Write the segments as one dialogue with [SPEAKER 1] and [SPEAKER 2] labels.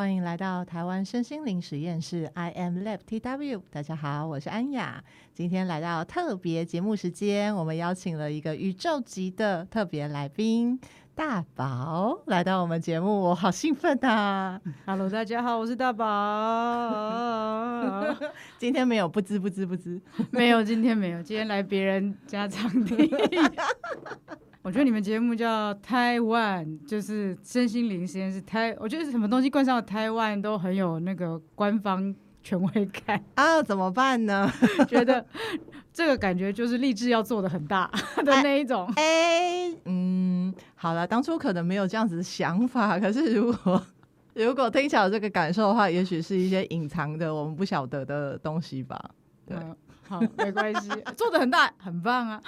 [SPEAKER 1] 欢迎来到台湾身心灵实验室，I am Lab TW。大家好，我是安雅。今天来到特别节目时间，我们邀请了一个宇宙级的特别来宾大宝来到我们节目，我好兴奋啊！
[SPEAKER 2] Hello，大家好，我是大宝。
[SPEAKER 1] 今天没有不知不知不知，
[SPEAKER 2] 没有，今天没有，今天来别人家场地。我觉得你们节目叫台湾，就是身心灵实验室。台，我觉得什么东西冠上了台湾都很有那个官方权威感
[SPEAKER 1] 啊，怎么办呢？
[SPEAKER 2] 觉得这个感觉就是立志要做的很大 的那一种。
[SPEAKER 1] 哎，哎，嗯，好了，当初可能没有这样子的想法，可是如果 如果听起来有这个感受的话，也许是一些隐藏的我们不晓得的东西吧。对，
[SPEAKER 2] 嗯、好，没关系，做的很大，很棒啊。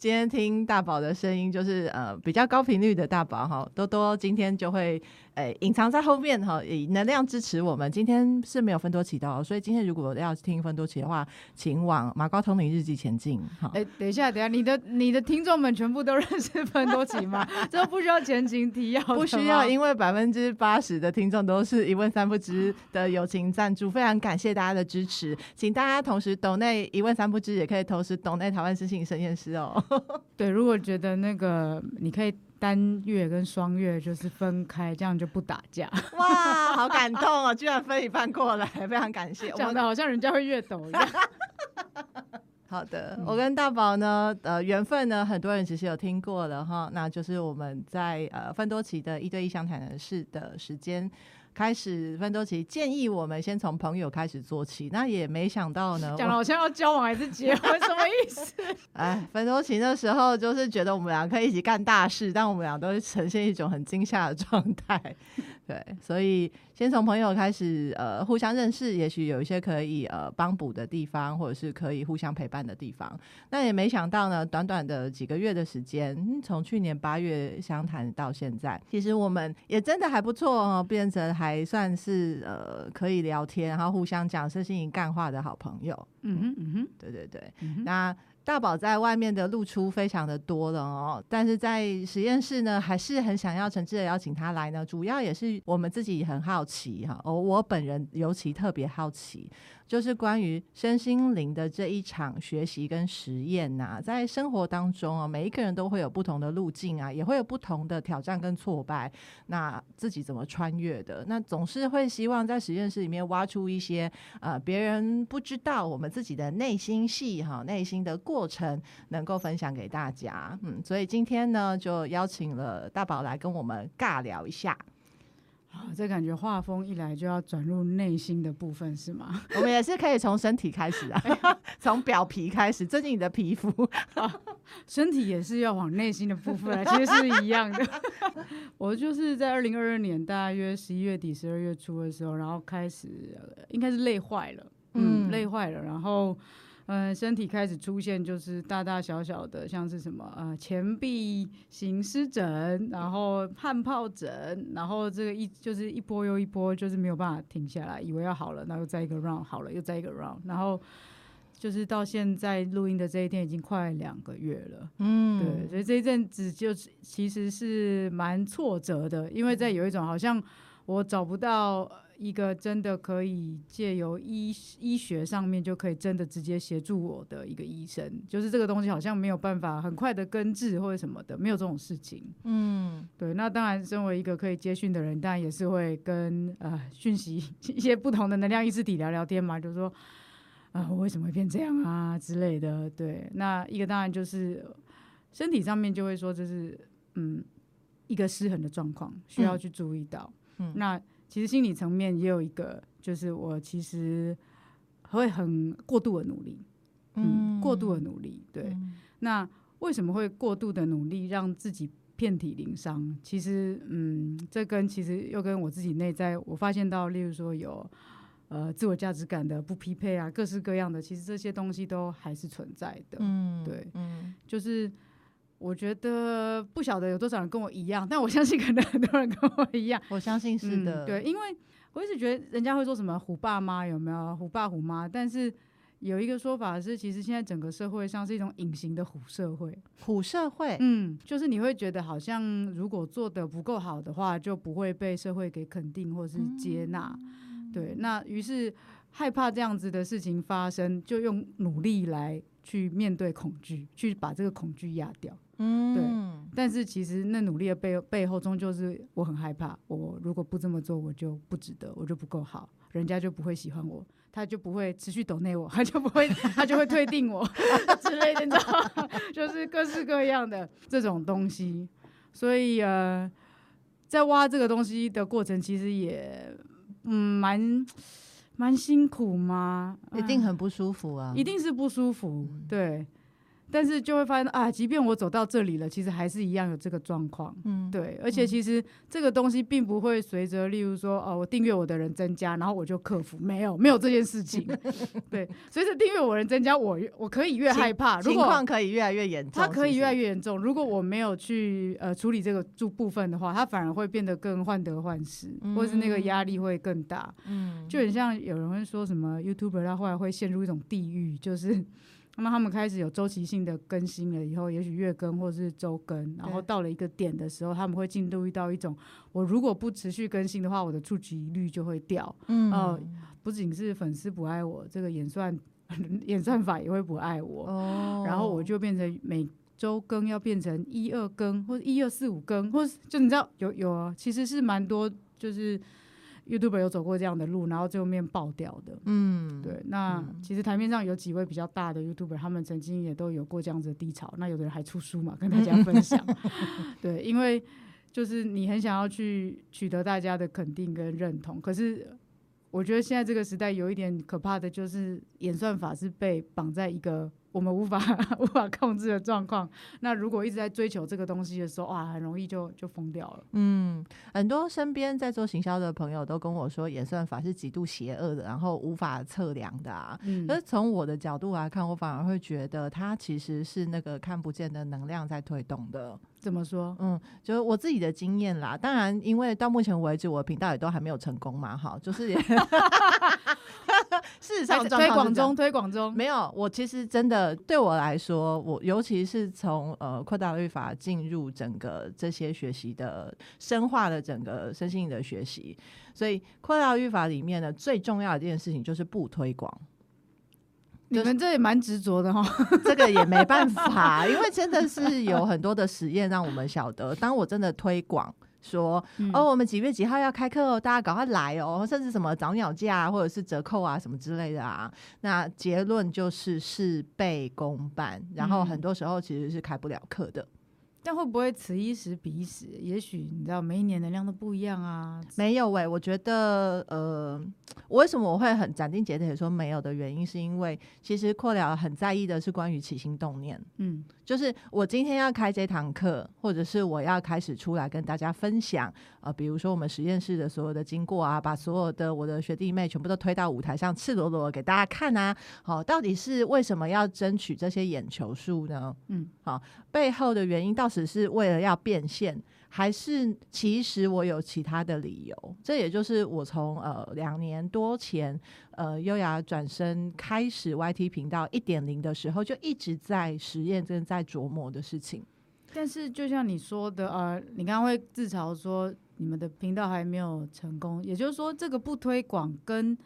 [SPEAKER 1] 今天听大宝的声音，就是呃比较高频率的大宝哈，多多今天就会。哎，隐藏在后面哈，以能量支持我们。今天是没有分多期的哦，所以今天如果要听分多期的话，请往马高通灵日记前进。好，
[SPEAKER 2] 哎，等一下，等一下，你的你的听众们全部都认识分多期吗？这不需要前情提要，
[SPEAKER 1] 不需要，因为百分之八十的听众都是一问三不知的友情赞助，非常感谢大家的支持，请大家同时懂内一问三不知，也可以同时懂内台湾身心灵实验室哦。
[SPEAKER 2] 对，如果觉得那个你可以。单月跟双月就是分开，这样就不打架。
[SPEAKER 1] 哇，好感动哦！居然分一半过来，非常感谢。
[SPEAKER 2] 讲的好像人家会越懂一样。
[SPEAKER 1] 好的，我跟大宝呢，呃，缘分呢，很多人其实有听过了哈。那就是我们在呃分多奇的一对一相谈的事的时间。开始奋斗期建议我们先从朋友开始做起，那也没想到呢，
[SPEAKER 2] 讲了好像要交往还是结婚，什么意思？
[SPEAKER 1] 哎，奋斗期那时候就是觉得我们俩可以一起干大事，但我们俩都是呈现一种很惊吓的状态。对，所以先从朋友开始，呃，互相认识，也许有一些可以呃帮补的地方，或者是可以互相陪伴的地方。那也没想到呢，短短的几个月的时间，从去年八月相谈到现在，其实我们也真的还不错哦，变成还算是呃可以聊天，然后互相讲身心灵干话的好朋友。
[SPEAKER 2] 嗯哼，嗯哼，
[SPEAKER 1] 对对对，
[SPEAKER 2] 嗯，
[SPEAKER 1] 那。大宝在外面的露出非常的多了哦，但是在实验室呢，还是很想要诚挚的邀请他来呢。主要也是我们自己很好奇哈，哦，我本人尤其特别好奇。就是关于身心灵的这一场学习跟实验呐、在生活当中啊，每一个人都会有不同的路径啊，也会有不同的挑战跟挫败。那自己怎么穿越的？那总是会希望在实验室里面挖出一些呃别人不知道我们自己的内心戏哈，内心的过程能够分享给大家。嗯，所以今天呢，就邀请了大宝来跟我们尬聊一下。
[SPEAKER 2] 啊，这感觉画风一来就要转入内心的部分是吗？
[SPEAKER 1] 我们也是可以从身体开始啊，从表皮开始，最近你的皮肤，
[SPEAKER 2] 啊，身体也是要往内心的部分来，其实是一样的。我就是在二零二二年大约十一月底、十二月初的时候，然后开始应该是累坏了，嗯，嗯累坏了，然后。嗯，身体开始出现就是大大小小的，像是什么呃前臂型湿疹，然后汗疱疹，然后这个一就是一波又一波，就是没有办法停下来，以为要好了，然后又再一个 round 好了，又再一个 round，然后就是到现在录音的这一天已经快两个月了，嗯，对，所以这一阵子就其实是蛮挫折的，因为在有一种好像我找不到。一个真的可以借由医医学上面就可以真的直接协助我的一个医生，就是这个东西好像没有办法很快的根治或者什么的，没有这种事情。嗯，对。那当然，身为一个可以接讯的人，当然也是会跟呃讯息 一些不同的能量意识体聊聊天嘛，就是说啊、呃，我为什么会变这样啊之类的。对，那一个当然就是身体上面就会说这是嗯一个失衡的状况，需要去注意到。嗯，那。其实心理层面也有一个，就是我其实会很过度的努力，嗯，过度的努力，对。嗯、那为什么会过度的努力让自己遍体鳞伤？其实，嗯，这跟其实又跟我自己内在，我发现到，例如说有呃自我价值感的不匹配啊，各式各样的，其实这些东西都还是存在的，嗯，对，嗯，就是。我觉得不晓得有多少人跟我一样，但我相信可能很多人跟我一样。
[SPEAKER 1] 我相信是的，
[SPEAKER 2] 嗯、对，因为我一直觉得人家会说什么虎爸妈有没有虎爸虎妈，但是有一个说法是，其实现在整个社会上是一种隐形的虎社会。
[SPEAKER 1] 虎社会，
[SPEAKER 2] 嗯，就是你会觉得好像如果做的不够好的话，就不会被社会给肯定或是接纳。嗯、对，那于是害怕这样子的事情发生，就用努力来去面对恐惧，去把这个恐惧压掉。嗯，对。但是其实那努力的背背后，终究是我很害怕，我如果不这么做，我就不值得，我就不够好，人家就不会喜欢我。他就不会持续抖内我，他就不会，他就会退订我 之类的，你知道吗？就是各式各样的这种东西。所以呃，在挖这个东西的过程，其实也嗯蛮蛮辛苦嘛，
[SPEAKER 1] 一定很不舒服啊，
[SPEAKER 2] 一定是不舒服，对。但是就会发现啊，即便我走到这里了，其实还是一样有这个状况。嗯，对，而且其实这个东西并不会随着，例如说，哦，我订阅我的人增加，然后我就克服，没有，没有这件事情。对，随着订阅我的人增加，我我可以越害怕，
[SPEAKER 1] 情况可以越来越严重，
[SPEAKER 2] 它可以越来越严重。如果我没有去呃处理这个部部分的话，它反而会变得更患得患失，嗯、或是那个压力会更大。嗯，就很像有人会说什么 YouTuber，他后来会陷入一种地狱，就是。那么他们开始有周期性的更新了以后，也许月更或是周更，然后到了一个点的时候，他们会进入到一种，我如果不持续更新的话，我的触及率就会掉。嗯，呃，不仅是粉丝不爱我，这个演算 演算法也会不爱我。哦，然后我就变成每周更要变成一二更，或者一二四五更，或是就你知道有有啊，其实是蛮多就是。YouTuber 有走过这样的路，然后最后面爆掉的。嗯，对。那、嗯、其实台面上有几位比较大的 YouTuber，他们曾经也都有过这样子的低潮。那有的人还出书嘛，跟大家分享。对，因为就是你很想要去取得大家的肯定跟认同，可是我觉得现在这个时代有一点可怕的就是演算法是被绑在一个。我们无法 无法控制的状况，那如果一直在追求这个东西的时候，哇，很容易就就疯掉了。
[SPEAKER 1] 嗯，很多身边在做行销的朋友都跟我说，演算法是极度邪恶的，然后无法测量的啊。嗯，可是从我的角度来看，我反而会觉得它其实是那个看不见的能量在推动的。
[SPEAKER 2] 怎么说？
[SPEAKER 1] 嗯，就是我自己的经验啦。当然，因为到目前为止，我的频道也都还没有成功嘛。哈，就是也 事实上
[SPEAKER 2] 推广中，推广中
[SPEAKER 1] 没有。我其实真的对我来说，我尤其是从呃扩大疗愈法进入整个这些学习的深化的整个身心灵的学习，所以扩大疗愈法里面呢，最重要的一件事情就是不推广。
[SPEAKER 2] 你们这也蛮执着的哈，
[SPEAKER 1] 这个也没办法，因为真的是有很多的实验让我们晓得，当我真的推广说，嗯、哦，我们几月几号要开课哦，大家赶快来哦，甚至什么早鸟价啊，或者是折扣啊什么之类的啊，那结论就是事倍功半，然后很多时候其实是开不了课的。
[SPEAKER 2] 但会不会此一时彼一时？也许你知道，每一年能量都不一样啊。
[SPEAKER 1] 没有喂、欸，我觉得呃，我为什么我会很斩钉截铁说没有的原因，是因为其实扩疗很在意的是关于起心动念。嗯，就是我今天要开这堂课，或者是我要开始出来跟大家分享，呃，比如说我们实验室的所有的经过啊，把所有的我的学弟妹全部都推到舞台上，赤裸裸给大家看啊。好，到底是为什么要争取这些眼球数呢？嗯，好，背后的原因到。底是为了要变现，还是其实我有其他的理由？这也就是我从呃两年多前呃优雅转身开始 YT 频道一点零的时候，就一直在实验，正在琢磨的事情。
[SPEAKER 2] 但是就像你说的，呃，你刚刚会自嘲说你们的频道还没有成功，也就是说这个不推广跟。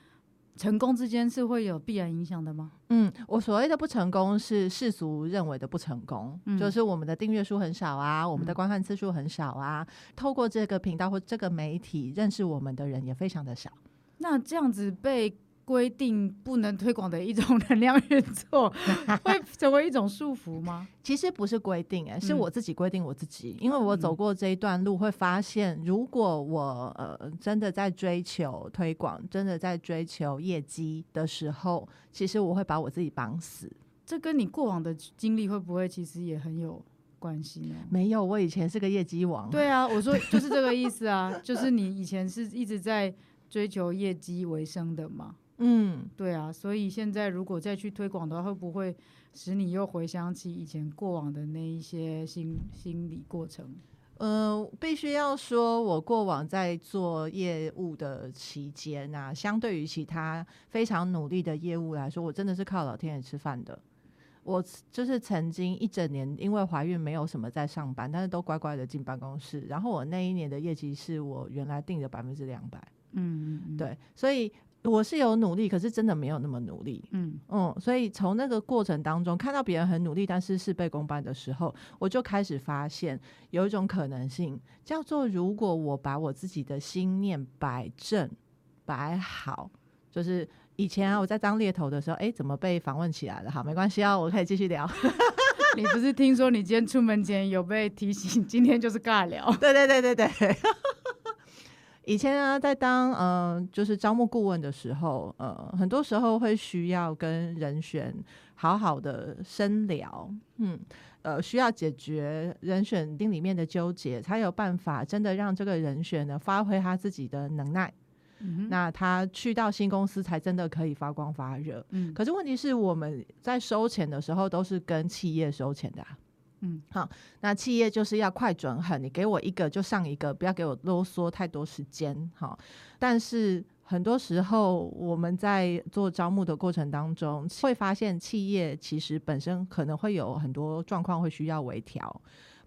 [SPEAKER 2] 成功之间是会有必然影响的吗？
[SPEAKER 1] 嗯，我所谓的不成功是世俗认为的不成功，嗯、就是我们的订阅数很少啊，我们的观看次数很少啊，嗯、透过这个频道或这个媒体认识我们的人也非常的少。
[SPEAKER 2] 那这样子被。规定不能推广的一种能量运作，会成为一种束缚吗？
[SPEAKER 1] 其实不是规定、欸，哎，是我自己规定我自己，因为我走过这一段路，会发现，如果我呃真的在追求推广，真的在追求业绩的时候，其实我会把我自己绑死。
[SPEAKER 2] 这跟你过往的经历会不会其实也很有关系呢？
[SPEAKER 1] 没有，我以前是个业绩王。
[SPEAKER 2] 对啊，我说就是这个意思啊，就是你以前是一直在追求业绩为生的嘛。嗯，对啊，所以现在如果再去推广的话，会不会使你又回想起以前过往的那一些心心理过程？
[SPEAKER 1] 嗯，必须要说，我过往在做业务的期间啊，相对于其他非常努力的业务来说，我真的是靠老天爷吃饭的。我就是曾经一整年因为怀孕没有什么在上班，但是都乖乖的进办公室。然后我那一年的业绩是我原来定的百分之两百。嗯嗯，对，所以我是有努力，可是真的没有那么努力。嗯嗯，所以从那个过程当中看到别人很努力，但是事倍功半的时候，我就开始发现有一种可能性，叫做如果我把我自己的心念摆正、摆好，就是。以前啊，我在当猎头的时候，哎、欸，怎么被访问起来了？好，没关系啊，我可以继续聊。
[SPEAKER 2] 你不是听说你今天出门前有被提醒，今天就是尬聊？
[SPEAKER 1] 对对对对对。以前啊，在当嗯、呃，就是招募顾问的时候，呃，很多时候会需要跟人选好好的深聊，嗯，呃，需要解决人选定里面的纠结，才有办法真的让这个人选呢发挥他自己的能耐。嗯、那他去到新公司才真的可以发光发热。嗯，可是问题是我们在收钱的时候都是跟企业收钱的啊。嗯，好，那企业就是要快准狠，你给我一个就上一个，不要给我啰嗦太多时间。好，但是很多时候我们在做招募的过程当中，会发现企业其实本身可能会有很多状况会需要微调。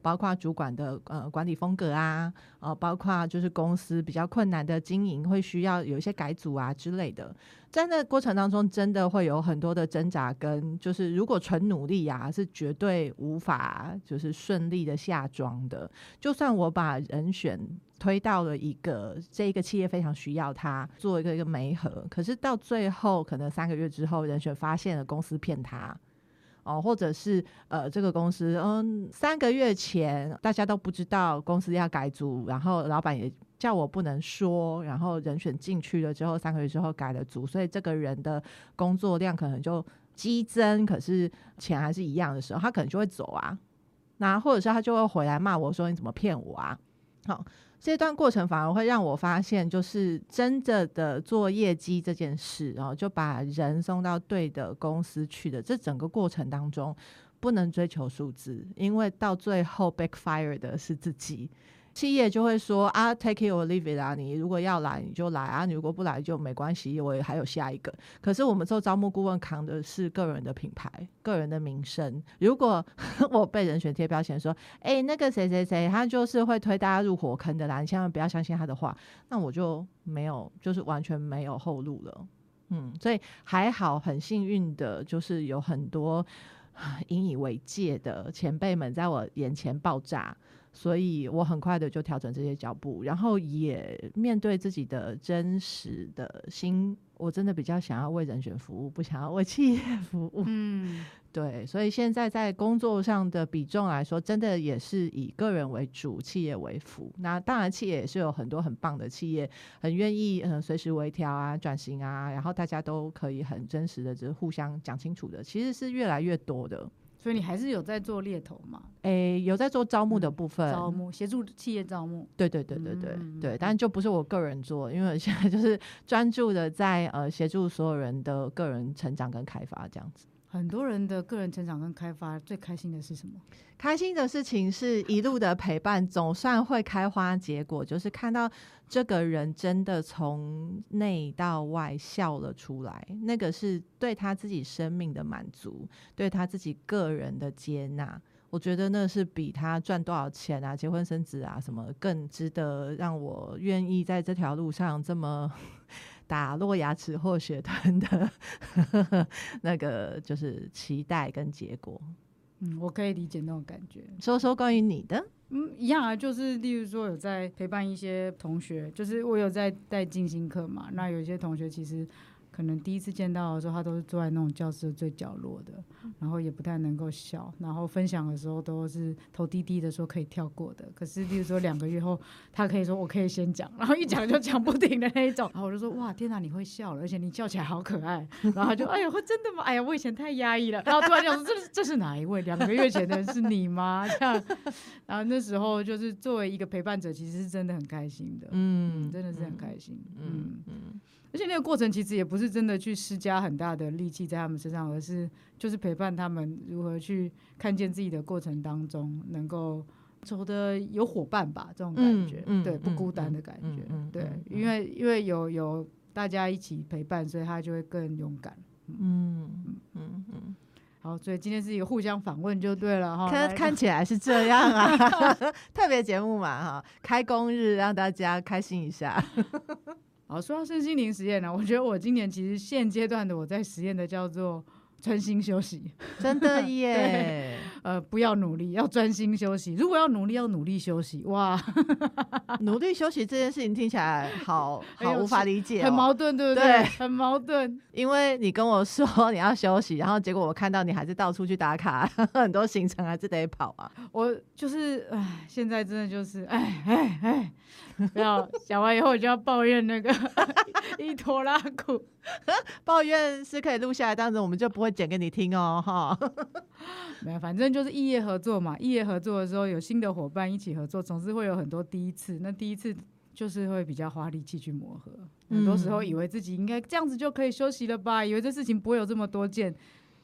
[SPEAKER 1] 包括主管的呃管理风格啊，呃，包括就是公司比较困难的经营，会需要有一些改组啊之类的，在那过程当中，真的会有很多的挣扎，跟就是如果纯努力啊，是绝对无法就是顺利的下庄的。就算我把人选推到了一个这一个企业非常需要他做一个一个媒合，可是到最后可能三个月之后，人选发现了公司骗他。哦，或者是呃，这个公司，嗯，三个月前大家都不知道公司要改组，然后老板也叫我不能说，然后人选进去了之后，三个月之后改了组，所以这个人的工作量可能就激增，可是钱还是一样的时候，他可能就会走啊，那或者是他就会回来骂我说，你怎么骗我啊？好。这段过程反而会让我发现，就是真的的做业绩这件事，然后就把人送到对的公司去的。这整个过程当中，不能追求数字，因为到最后 backfire 的是自己。企业就会说啊，take it or leave it 啊，你如果要来你就来啊，你如果不来就没关系，我也还有下一个。可是我们做招募顾问扛的是个人的品牌、个人的名声。如果 我被人选贴标签说，哎、那个谁谁谁，他就是会推大家入火坑的啦，你千万不要相信他的话，那我就没有，就是完全没有后路了。嗯，所以还好，很幸运的就是有很多引以为戒的前辈们在我眼前爆炸。所以我很快的就调整这些脚步，然后也面对自己的真实的心，我真的比较想要为人选服务，不想要为企业服务。嗯，对，所以现在在工作上的比重来说，真的也是以个人为主，企业为辅。那当然，企业也是有很多很棒的企业，很愿意嗯随时微调啊、转型啊，然后大家都可以很真实的，就是互相讲清楚的，其实是越来越多的。
[SPEAKER 2] 所以你还是有在做猎头嘛？
[SPEAKER 1] 诶、欸，有在做招募的部分，
[SPEAKER 2] 嗯、招募协助企业招募。
[SPEAKER 1] 对对对对对、嗯、对，但就不是我个人做，因为现在就是专注的在呃协助所有人的个人成长跟开发这样子。
[SPEAKER 2] 很多人的个人成长跟开发最开心的是什么？
[SPEAKER 1] 开心的事情是一路的陪伴，总算会开花结果，就是看到这个人真的从内到外笑了出来，那个是对他自己生命的满足，对他自己个人的接纳。我觉得那是比他赚多少钱啊、结婚生子啊什么更值得让我愿意在这条路上这么。打落牙齿或血吞的 那个就是期待跟结果，
[SPEAKER 2] 嗯，我可以理解那种感觉。
[SPEAKER 1] 说说关于你的，
[SPEAKER 2] 嗯，一样啊，就是例如说有在陪伴一些同学，就是我有在带静心课嘛，那有一些同学其实。可能第一次见到的时候，他都是坐在那种教室的最角落的，然后也不太能够笑，然后分享的时候都是头低低的说可以跳过的。可是，比如说两个月后，他可以说我可以先讲，然后一讲就讲不停的那一种。然后我就说哇，天哪，你会笑了，而且你笑起来好可爱。然后他就哎呀，会真的吗？哎呀，我以前太压抑了。然后突然就说这是这是哪一位？两个月前的是你吗？这样。然后那时候就是作为一个陪伴者，其实是真的很开心的。嗯，嗯，真的是很开心。嗯嗯。嗯而且那个过程其实也不是真的去施加很大的力气在他们身上，而是就是陪伴他们如何去看见自己的过程当中，能够走的有伙伴吧，这种感觉，
[SPEAKER 1] 嗯、
[SPEAKER 2] 对，不孤单的感觉，
[SPEAKER 1] 对，嗯、
[SPEAKER 2] 因为因为有有大家一起陪伴，所以他就会更勇敢。
[SPEAKER 1] 嗯嗯嗯。
[SPEAKER 2] 好，所以今天是一个互相访问就对了哈。
[SPEAKER 1] 看看起来是这样啊，特别节目嘛哈，开工日让大家开心一下。
[SPEAKER 2] 好，说到身心灵实验呢，我觉得我今年其实现阶段的我在实验的叫做。专心休息，
[SPEAKER 1] 真的耶！
[SPEAKER 2] 呃，不要努力，要专心休息。如果要努力，要努力休息。哇，
[SPEAKER 1] 努力休息这件事情听起来好 好无法理解，
[SPEAKER 2] 很矛盾，对不对？对，很矛盾。
[SPEAKER 1] 因为你跟我说你要休息，然后结果我看到你还是到处去打卡，很多行程还是得跑啊。
[SPEAKER 2] 我就是，哎，现在真的就是，哎哎哎，不要讲完以后我就要抱怨那个一拖拉库，
[SPEAKER 1] 抱怨是可以录下来，但是我们就不会。讲给你听哦，哈，
[SPEAKER 2] 没有，反正就是异业合作嘛。异业合作的时候，有新的伙伴一起合作，总是会有很多第一次。那第一次就是会比较花力气去磨合，很多时候以为自己应该这样子就可以休息了吧，以为这事情不会有这么多件，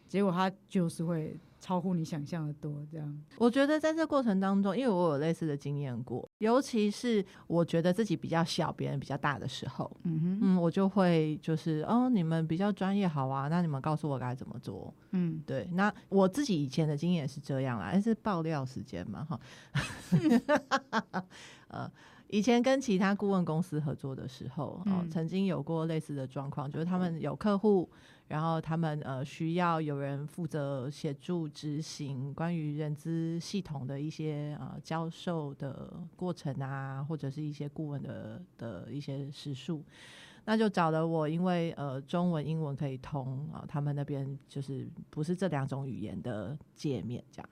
[SPEAKER 2] 结果他就是会。超乎你想象的多，这样。
[SPEAKER 1] 我觉得在这过程当中，因为我有类似的经验过，尤其是我觉得自己比较小，别人比较大的时候，嗯哼，嗯，我就会就是哦，你们比较专业，好啊，那你们告诉我该怎么做，嗯，对。那我自己以前的经验是这样啦，但是爆料时间嘛，哈，呃，以前跟其他顾问公司合作的时候，哦，嗯，曾经有过类似的状况，就是他们有客户。然后他们呃需要有人负责协助执行关于人资系统的一些呃教授的过程啊，或者是一些顾问的的一些时数，那就找了我，因为呃中文英文可以通啊，他们那边就是不是这两种语言的界面这样，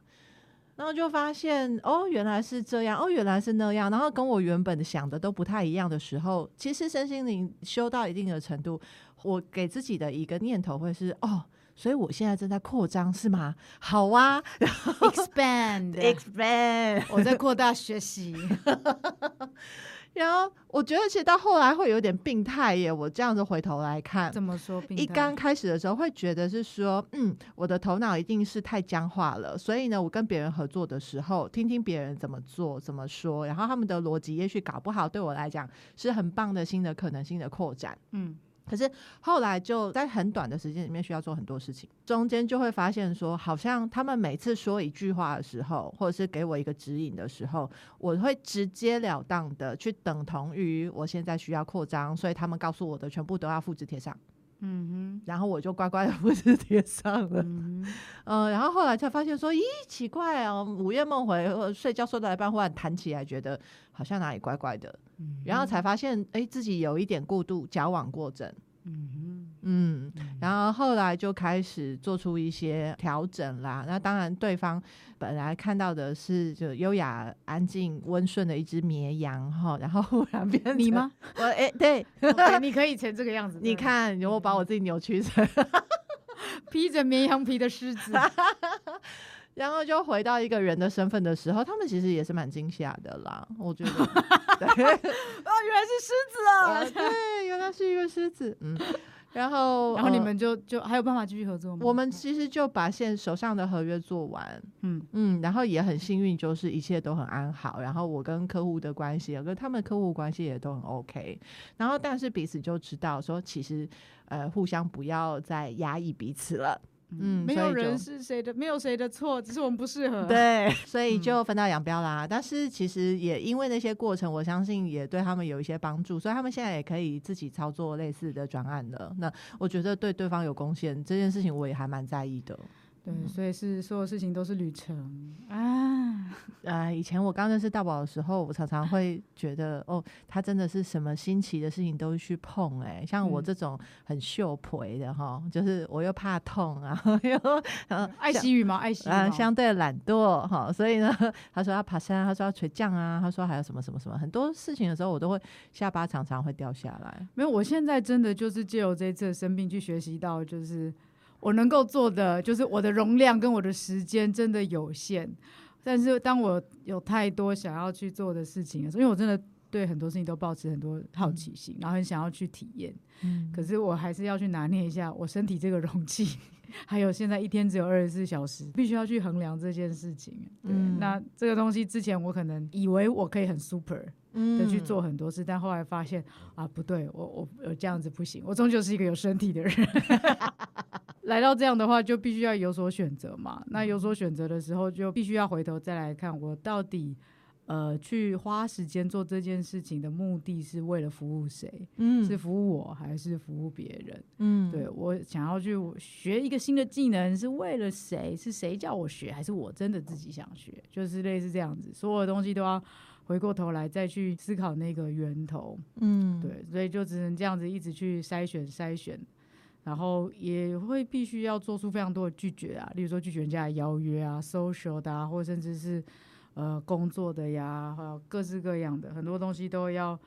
[SPEAKER 1] 然后就发现哦原来是这样，哦原来是那样，然后跟我原本想的都不太一样的时候，其实身心灵修到一定的程度。我给自己的一个念头会是哦，所以我现在正在扩张是吗？好啊，
[SPEAKER 2] expand
[SPEAKER 1] expand，
[SPEAKER 2] 我在扩大学习。
[SPEAKER 1] 然后我觉得其实到后来会有点病态耶。我这样子回头来看，
[SPEAKER 2] 怎么说病态？
[SPEAKER 1] 一刚开始的时候会觉得是说，嗯，我的头脑一定是太僵化了，所以呢，我跟别人合作的时候，听听别人怎么做、怎么说，然后他们的逻辑也许搞不好，对我来讲是很棒的新的可能性的扩展。嗯。可是后来就在很短的时间里面需要做很多事情，中间就会发现说，好像他们每次说一句话的时候，或者是给我一个指引的时候，我会直截了当的去等同于我现在需要扩张，所以他们告诉我的全部都要复制贴上。嗯哼，然后我就乖乖的复制贴上了。嗯，呃，然后后来才发现说，咦，奇怪哦，午夜梦回，睡觉睡到一半，忽然弹起来，觉得好像哪里怪怪的。嗯，然后才发现，哎，自己有一点过度矫枉过正。嗯。嗯，然后后来就开始做出一些调整啦。那当然，对方本来看到的是就优雅、安静、温顺的一只绵羊哈，然后忽然变成
[SPEAKER 2] 你吗？
[SPEAKER 1] 我哎、欸，对
[SPEAKER 2] ，okay, 你可以成这个样子。
[SPEAKER 1] 你看，有我把我自己扭曲成
[SPEAKER 2] 披着绵羊皮的狮子。
[SPEAKER 1] 然后就回到一个人的身份的时候，他们其实也是蛮惊吓的啦。我觉得，对 哦，原
[SPEAKER 2] 来是狮子啊！
[SPEAKER 1] 呃、对，原来是一个狮子。嗯。然后，
[SPEAKER 2] 然后你们就就还有办法继续合作吗？
[SPEAKER 1] 我们其实就把现手上的合约做完，嗯嗯，然后也很幸运，就是一切都很安好。然后我跟客户的关系，跟他们客户关系也都很 OK。然后，但是彼此就知道说，其实呃，互相不要再压抑彼此了。
[SPEAKER 2] 嗯，没有人是谁的，没有谁的错，只是我们不适合。
[SPEAKER 1] 对，所以就分道扬镳啦。嗯、但是其实也因为那些过程，我相信也对他们有一些帮助，所以他们现在也可以自己操作类似的专案了。那我觉得对对方有贡献这件事情，我也还蛮在意的。
[SPEAKER 2] 对，所以是所有事情都是旅程啊！
[SPEAKER 1] 呃，以前我刚认识大宝的时候，我常常会觉得，哦，他真的是什么新奇的事情都去碰，欸，哎，像我这种很秀培的哈，就是我又怕痛，然后又
[SPEAKER 2] 爱惜羽毛，爱惜
[SPEAKER 1] 啊，相对懒惰哈，所以呢，他说要爬山，他说要垂降啊，他说还有什么什么什么，很多事情的时候，我都会下巴常常会掉下来。
[SPEAKER 2] 没有，我现在真的就是借由这一次生病去学习到，就是。我能够做的就是我的容量跟我的时间真的有限，但是当我有太多想要去做的事情的时候，因为我真的对很多事情都抱持很多好奇心，嗯、然后很想要去体验，嗯，可是我还是要去拿捏一下我身体这个容器，还有现在一天只有二十四小时，必须要去衡量这件事情。对，
[SPEAKER 1] 嗯、
[SPEAKER 2] 那这个东西之前我可能以为我可以很 super 的去做很多事，嗯、但后来发现啊，不对，我我我这样子不行，我终究是一个有身体的人。来到这样的话，就必须要有所选择嘛。那有所选择的时候，就必须要回头再来看我到底。呃，去花时间做这件事情的目的是为了服务谁？嗯，是服务我还是服务别人？嗯，对，我想要去学一个新的技能是为了谁？是谁叫我学，还是我真的自己想学？就是类似这样子，所有的东西都要回过头来再去思考那个源头。嗯，对，所以就只能这样子一直去筛选筛选，然后也会必须要做出非常多的拒绝啊，例如说拒绝人家的邀约啊，social 的啊，或甚至是。呃，工作的呀，还有各式各样的很多东西都要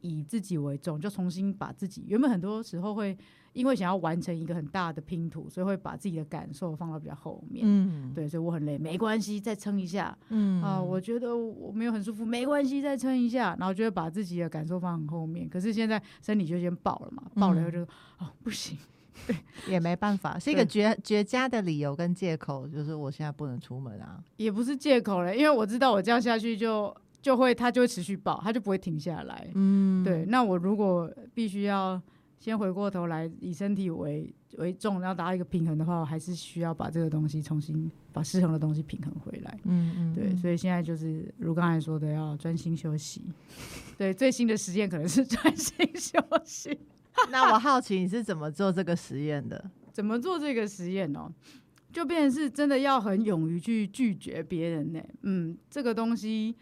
[SPEAKER 2] 以自己为重，就重新把自己原本很多时候会因为想要完成一个很大的拼图，所以会把自己的感受放到比较后面。嗯，对，所以我很累，没关系，再撑一下。嗯啊，我觉得我没有很舒服，没关系，再撑一下，然后就会把自己的感受放很后面。可是现在身体就先爆了嘛，爆了以后就、嗯、哦不行。对，
[SPEAKER 1] 也没办法，是一个绝绝佳的理由跟借口，就是我现在不能出门啊。
[SPEAKER 2] 也不是借口了，因为我知道我这样下去就就会，它就会持续爆，它就不会停下来。嗯，对。那我如果必须要先回过头来，以身体为为重，然后达到一个平衡的话，我还是需要把这个东西重新把失衡的东西平衡回来。嗯嗯，对。所以现在就是如刚才说的，要专心休息。对，最新的实验可能是专心休息。
[SPEAKER 1] 那我好奇你是怎么做这个实验的？
[SPEAKER 2] 怎么做这个实验哦？就变成是真的要很勇于去拒绝别人呢。嗯，这个东西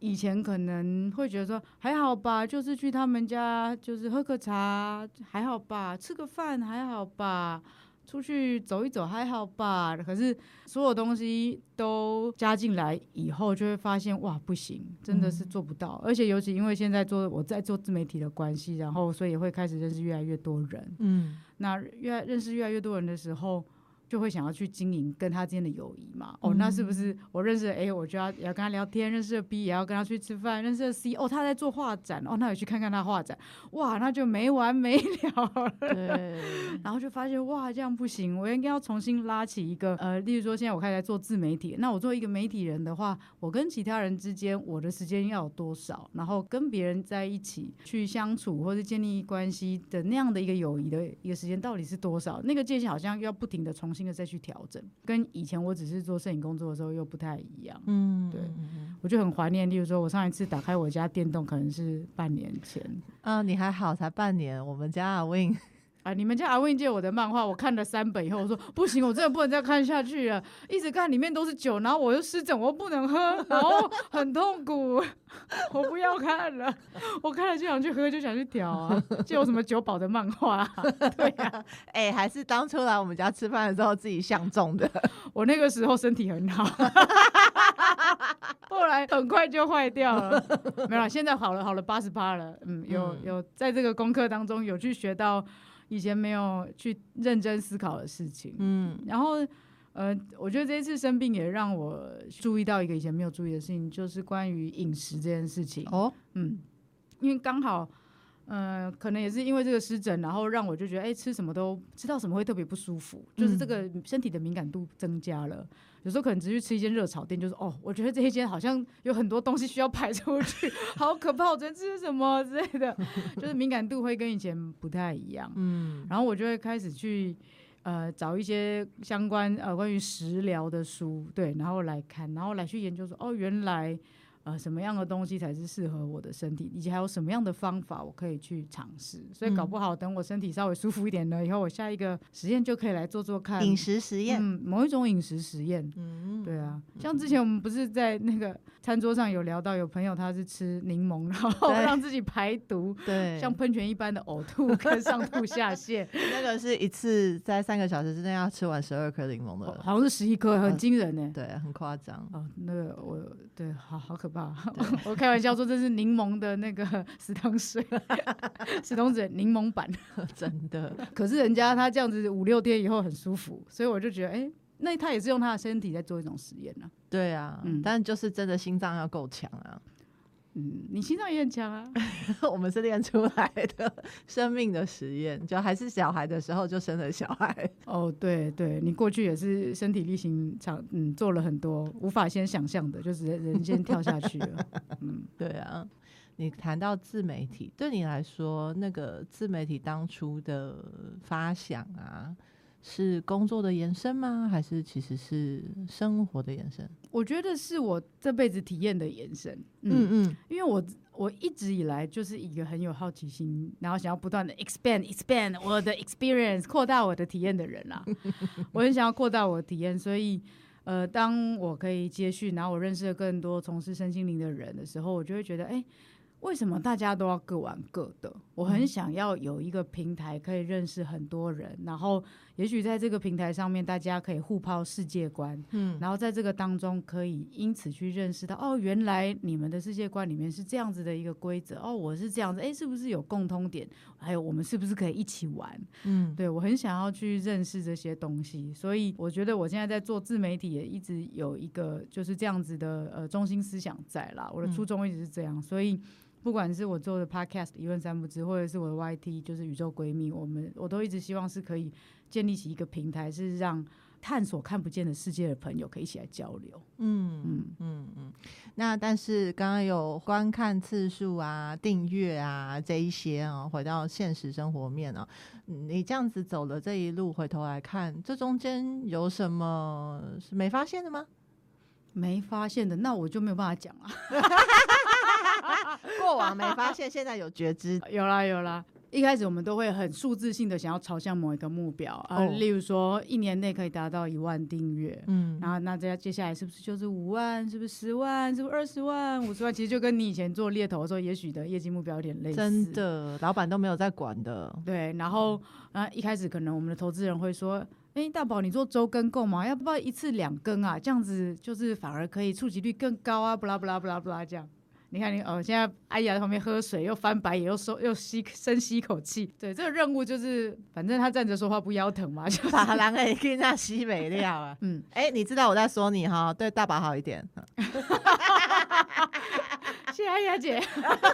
[SPEAKER 2] 以前可能会觉得说还好吧，就是去他们家就是喝个茶还好吧，吃个饭还好吧。出去走一走还好吧，可是所有东西都加进来以后，就会发现哇，不行，真的是做不到。嗯、而且尤其因为现在做我在做自媒体的关系，然后所以也会开始认识越来越多人。嗯，那越认识越来越多人的时候。就会想要去经营跟他之间的友谊嘛？哦，那是不是我认识的 A，我就要也要跟他聊天；认识的 B，也要跟他去吃饭；认识的 C，哦，他在做画展，哦，那我去看看他画展。哇，那就没完没了了。对。然后就发现哇，这样不行，我应该要重新拉起一个呃，例如说现在我开始做自媒体，那我作为一个媒体人的话，我跟其他人之间我的时间要有多少？然后跟别人在一起去相处或者建立关系的那样的一个友谊的一个时间到底是多少？那个界限好像要不停的重新。再去调整，跟以前我只是做摄影工作的时候又不太一样。嗯，对，我就很怀念。例如说，我上一次打开我家电动，可能是半年前。
[SPEAKER 1] 嗯，你还好，才半年。我们家阿 Win。
[SPEAKER 2] 啊！你们家阿 Win 借我的漫画，我看了三本以后，我说不行，我真的不能再看下去了。一直看里面都是酒，然后我又湿疹，我又不能喝，然后很痛苦，我不要看了。我看了就想去喝，就想去调啊。借我什么酒保的漫画、啊？对呀、啊，
[SPEAKER 1] 哎、欸，还是当初来我们家吃饭的时候自己相中的。
[SPEAKER 2] 我那个时候身体很好，后来很快就坏掉了。没有，现在好了，好了八十八了。嗯，有有在这个功课当中有去学到。以前没有去认真思考的事情，嗯，然后，呃，我觉得这一次生病也让我注意到一个以前没有注意的事情，就是关于饮食这件事情。哦，嗯，因为刚好，呃，可能也是因为这个湿疹，然后让我就觉得，哎，吃什么都吃到什么会特别不舒服，就是这个身体的敏感度增加了。有时候可能只是吃一间热炒店，就是哦，我觉得这一间好像有很多东西需要排出去，好可怕！我昨天吃什么之类的，就是敏感度会跟以前不太一样。嗯，然后我就会开始去呃找一些相关呃关于食疗的书，对，然后来看，然后来去研究说，哦，原来。呃，什么样的东西才是适合我的身体，以及还有什么样的方法我可以去尝试？所以搞不好等我身体稍微舒服一点了以后，我下一个实验就可以来做做看
[SPEAKER 1] 饮食实验，
[SPEAKER 2] 嗯，某一种饮食实验。嗯，对啊，像之前我们不是在那个餐桌上有聊到，有朋友他是吃柠檬，然后让自己排毒，对，像喷泉一般的呕吐 跟上吐下泻。
[SPEAKER 1] 那个是一次在三个小时之内要吃完十二颗柠檬的，
[SPEAKER 2] 哦，好像是十一颗，很惊人呢，呃。
[SPEAKER 1] 对，很夸张。
[SPEAKER 2] 哦，那个我对，好好可。吧，我开玩笑说这是柠檬的那个 死糖水，死糖水柠檬版，
[SPEAKER 1] 真的。
[SPEAKER 2] 可是人家他这样子五六天以后很舒服，所以我就觉得，哎、欸，那他也是用他的身体在做一种实验呢。
[SPEAKER 1] 对啊，嗯，但就是真的心脏要够强啊。
[SPEAKER 2] 嗯，你心脏也很强啊。
[SPEAKER 1] 我们是练出来的生命的实验，就还是小孩的时候就生了小孩。
[SPEAKER 2] 哦，对对，你过去也是身体力行长，嗯，做了很多无法先想象的，就是人先跳下去了。嗯，
[SPEAKER 1] 对啊。你谈到自媒体，对你来说，那个自媒体当初的发想啊，是工作的延伸吗？还是其实是生活的延伸？
[SPEAKER 2] 我觉得是我这辈子体验的延伸。嗯
[SPEAKER 1] 嗯，嗯，
[SPEAKER 2] 因为我我一直以来就是一个很有好奇心，然后想要不断的 expand expand 我的 experience，扩大我的体验的人啦。我很想要扩大我的体验，所以呃，当我可以接续，然后我认识了更多从事身心灵的人的时候，我就会觉得，哎、欸。为什么大家都要各玩各的？我很想要有一个平台可以认识很多人，然后也许在这个平台上面，大家可以互抛世界观，嗯，然后在这个当中可以因此去认识到，哦，原来你们的世界观里面是这样子的一个规则，哦，我是这样子，哎，是不是有共通点？还有我们是不是可以一起玩？嗯，对，我很想要去认识这些东西，所以我觉得我现在在做自媒体也一直有一个就是这样子的呃中心思想在啦，我的初衷一直是这样，所以。不管是我做的 Podcast 一问三不知，或者是我的 YT 就是宇宙闺蜜，我们我都一直希望是可以建立起一个平台，是让探索看不见的世界的朋友可以一起来交流。嗯嗯
[SPEAKER 1] 嗯嗯。那但是刚刚有观看次数啊、订阅啊这一些啊，回到现实生活面啊，你这样子走了这一路，回头来看，这中间有什么是没发现的吗？
[SPEAKER 2] 没发现的，那我就没有办法讲了。
[SPEAKER 1] 过往没发现，现在有觉知，
[SPEAKER 2] 有啦有啦。一开始我们都会很数字性的想要朝向某一个目标啊，呃 oh. 例如说一年内可以达到一万订阅，嗯，然后那这接下来是不是就是五万？是不是十万？是不是二十万？五十万？其实就跟你以前做猎头的时候，也许的业绩目标有点类似。
[SPEAKER 1] 真的，老板都没有在管的。
[SPEAKER 2] 对，然后啊，一开始可能我们的投资人会说：“哎、欸，大宝，你做周更够吗？要不要一次两更啊？这样子就是反而可以触及率更高啊！”不啦不啦不啦不啦这样。你看你哦，现在阿姨在旁边喝水，又翻白眼，又收又吸深吸一口气。对，这个任务就是，反正他站着说话不腰疼嘛，就
[SPEAKER 1] 把狼给跟那吸没料啊。嗯，哎、欸，你知道我在说你哈，对大宝好一点。
[SPEAKER 2] 谢谢阿雅姐，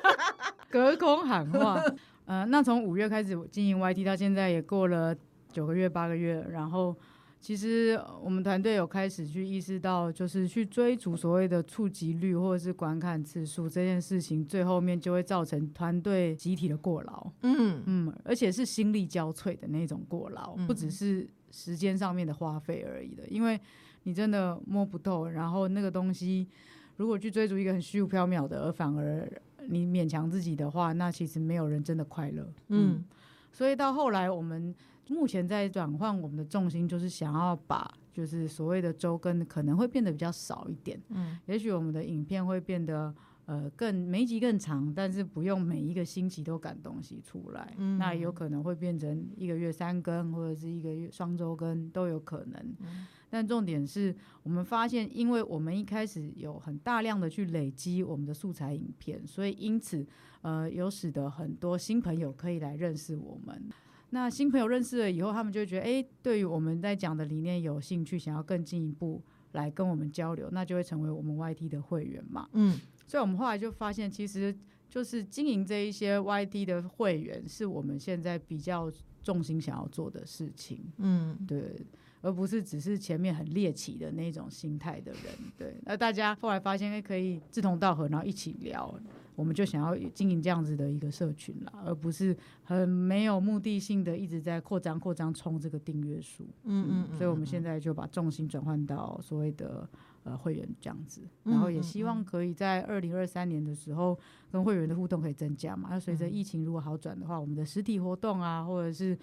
[SPEAKER 2] 隔空喊话。呃，那从五月开始经营 YT 到现在也过了九个月八个月，然后。其实我们团队有开始去意识到，就是去追逐所谓的触及率或者是观看次数这件事情，最后面就会造成团队集体的过劳。嗯嗯，而且是心力交瘁的那种过劳，不只是时间上面的花费而已的。因为你真的摸不透，然后那个东西如果去追逐一个很虚无缥缈的，而反而你勉强自己的话，那其实没有人真的快乐。嗯，所以到后来我们。目前在转换我们的重心，就是想要把就是所谓的周更可能会变得比较少一点。嗯，也许我们的影片会变得呃更每一集更长，但是不用每一个星期都赶东西出来。嗯，那有可能会变成一个月三更，或者是一个月双周更都有可能。嗯，但重点是我们发现，因为我们一开始有很大量的去累积我们的素材影片，所以因此呃有使得很多新朋友可以来认识我们。那新朋友认识了以后，他们就会觉得，哎、欸，对于我们在讲的理念有兴趣，想要更进一步来跟我们交流，那就会成为我们 YT 的会员嘛。嗯，所以我们后来就发现，其实就是经营这一些 YT 的会员，是我们现在比较重心想要做的事情。嗯，对，而不是只是前面很猎奇的那种心态的人。对，那大家后来发现，哎，可以志同道合，然后一起聊。我们就想要经营这样子的一个社群啦，而不是很没有目的性的一直在扩张、扩张、冲这个订阅数。嗯嗯，嗯，所以我们现在就把重心转换到所谓的呃会员这样子，然后也希望可以在二零二三年的时候跟会员的互动可以增加嘛。那随着疫情如果好转的话，我们的实体活动啊，或者是。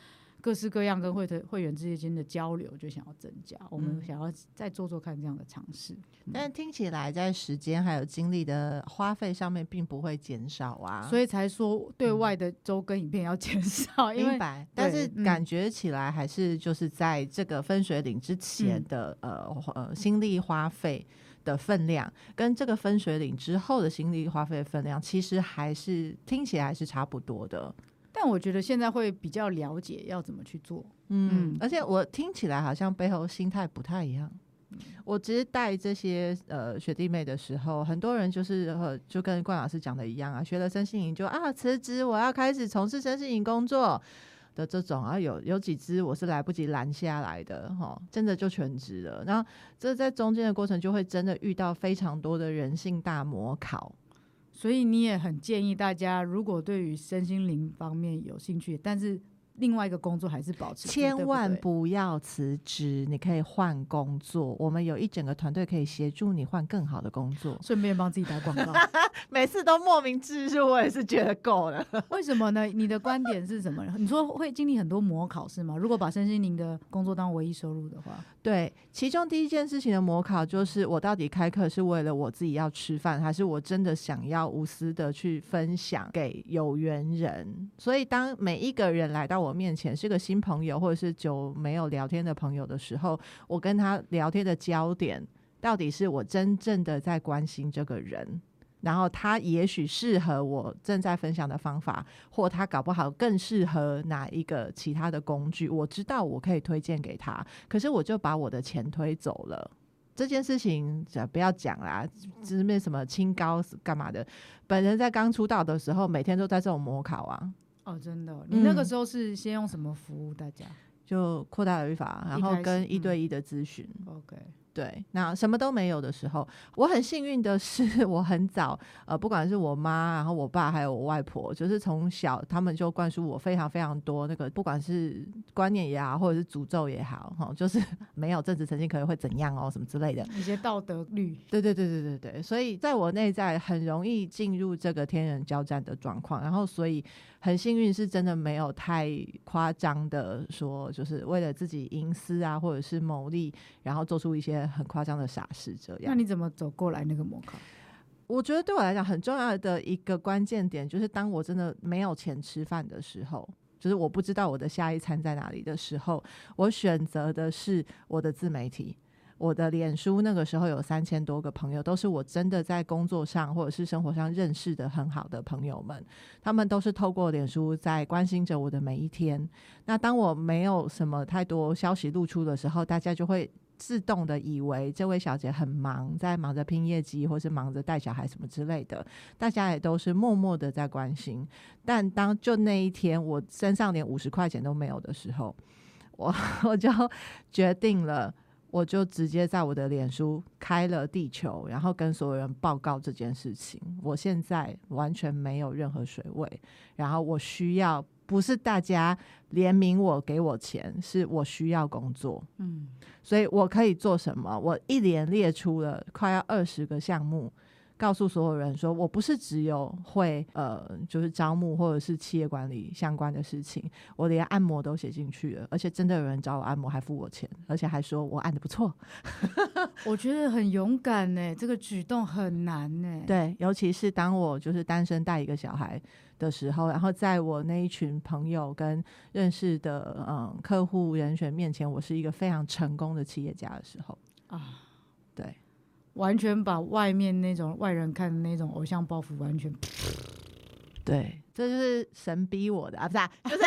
[SPEAKER 2] 各式各样跟会的会员之间的交流就想要增加，我们想要再做做看这样的尝试。嗯，
[SPEAKER 1] 但听起来在时间还有精力的花费上面并不会减少啊，
[SPEAKER 2] 所以才说对外的周更影片要减少。嗯，
[SPEAKER 1] 明白，但是感觉起来还是就是在这个分水岭之前的，嗯，呃呃心力花费的分量，跟这个分水岭之后的心力花费的分量，其实还是听起来还是差不多的。
[SPEAKER 2] 但我觉得现在会比较了解要怎么去做，
[SPEAKER 1] 嗯，而且我听起来好像背后心态不太一样。我其实带这些呃学弟妹的时候，很多人就是呃就跟冠老师讲的一样啊，学了身心营就啊辞职，我要开始从事身心营工作的这种啊，有有几支我是来不及拦下来的哈，真的就全职了。然后这在中间的过程就会真的遇到非常多的人性大模考，
[SPEAKER 2] 所以你也很建议大家，如果对于身心灵方面有兴趣，但是。另外一个工作还是保持，
[SPEAKER 1] 千万不要辞职。你可以换工作，我们有一整个团队可以协助你换更好的工作，
[SPEAKER 2] 顺便帮自己打广告。
[SPEAKER 1] 每次都莫名其妙，我也是觉得够了。
[SPEAKER 2] 为什么呢？你的观点是什么？你说会经历很多模考是吗？如果把身心灵的工作当唯一收入的话，
[SPEAKER 1] 对，其中第一件事情的模考就是我到底开课是为了我自己要吃饭，还是我真的想要无私的去分享给有缘人？所以当每一个人来到我面前是个新朋友，或者是久没有聊天的朋友的时候，我跟他聊天的焦点到底是我真正的在关心这个人，然后他也许适合我正在分享的方法，或他搞不好更适合哪一个其他的工具，我知道我可以推荐给他，可是我就把我的钱推走了。这件事情不要讲啦，就是那什么清高干嘛的。本人在刚出道的时候，每天都在这种模考啊。
[SPEAKER 2] 哦，真的，你那个时候是先用什么服务大家？
[SPEAKER 1] 嗯、就扩大语法，然后跟一对一的咨询。
[SPEAKER 2] 嗯、OK。
[SPEAKER 1] 对，那什么都没有的时候，我很幸运的是，我很早，呃，不管是我妈，然后我爸，还有我外婆，就是从小他们就灌输我非常非常多那个，不管是观念也好，或者是诅咒也好，哈，就是 没有政治诚信可能会怎样哦，什么之类的，
[SPEAKER 2] 一些道德律。
[SPEAKER 1] 对对对对对对，所以在我内在很容易进入这个天人交战的状况，然后所以。很幸运，是真的没有太夸张的说，就是为了自己隐私啊，或者是牟利，然后做出一些很夸张的傻事这样。
[SPEAKER 2] 那你怎么走过来那个模考？
[SPEAKER 1] 我觉得对我来讲很重要的一个关键点，就是当我真的没有钱吃饭的时候，就是我不知道我的下一餐在哪里的时候，我选择的是我的自媒体。我的脸书那个时候有三千多个朋友，都是我真的在工作上或者是生活上认识的很好的朋友们，他们都是透过脸书在关心着我的每一天。那当我没有什么太多消息露出的时候，大家就会自动的以为这位小姐很忙，在忙着拼业绩，或是忙着带小孩什么之类的。大家也都是默默的在关心。但当就那一天我身上连五十块钱都没有的时候，我我就 决定了。我就直接在我的脸书开了地球，然后跟所有人报告这件事情。我现在完全没有任何水位，然后我需要不是大家怜悯我给我钱，是我需要工作。嗯，所以我可以做什么？我一连列出了快要二十个项目。告诉所有人说，我不是只有会呃，就是招募或者是企业管理相关的事情，我连按摩都写进去了，而且真的有人找我按摩，还付我钱，而且还说我按的不错。
[SPEAKER 2] 我觉得很勇敢呢，这个举动很难呢。
[SPEAKER 1] 对，尤其是当我就是单身带一个小孩的时候，然后在我那一群朋友跟认识的嗯客户人选面前，我是一个非常成功的企业家的时候啊，对。
[SPEAKER 2] 完全把外面那种外人看的那种偶像包袱完全，
[SPEAKER 1] 对，这就是神逼我的啊，不是、啊，就是。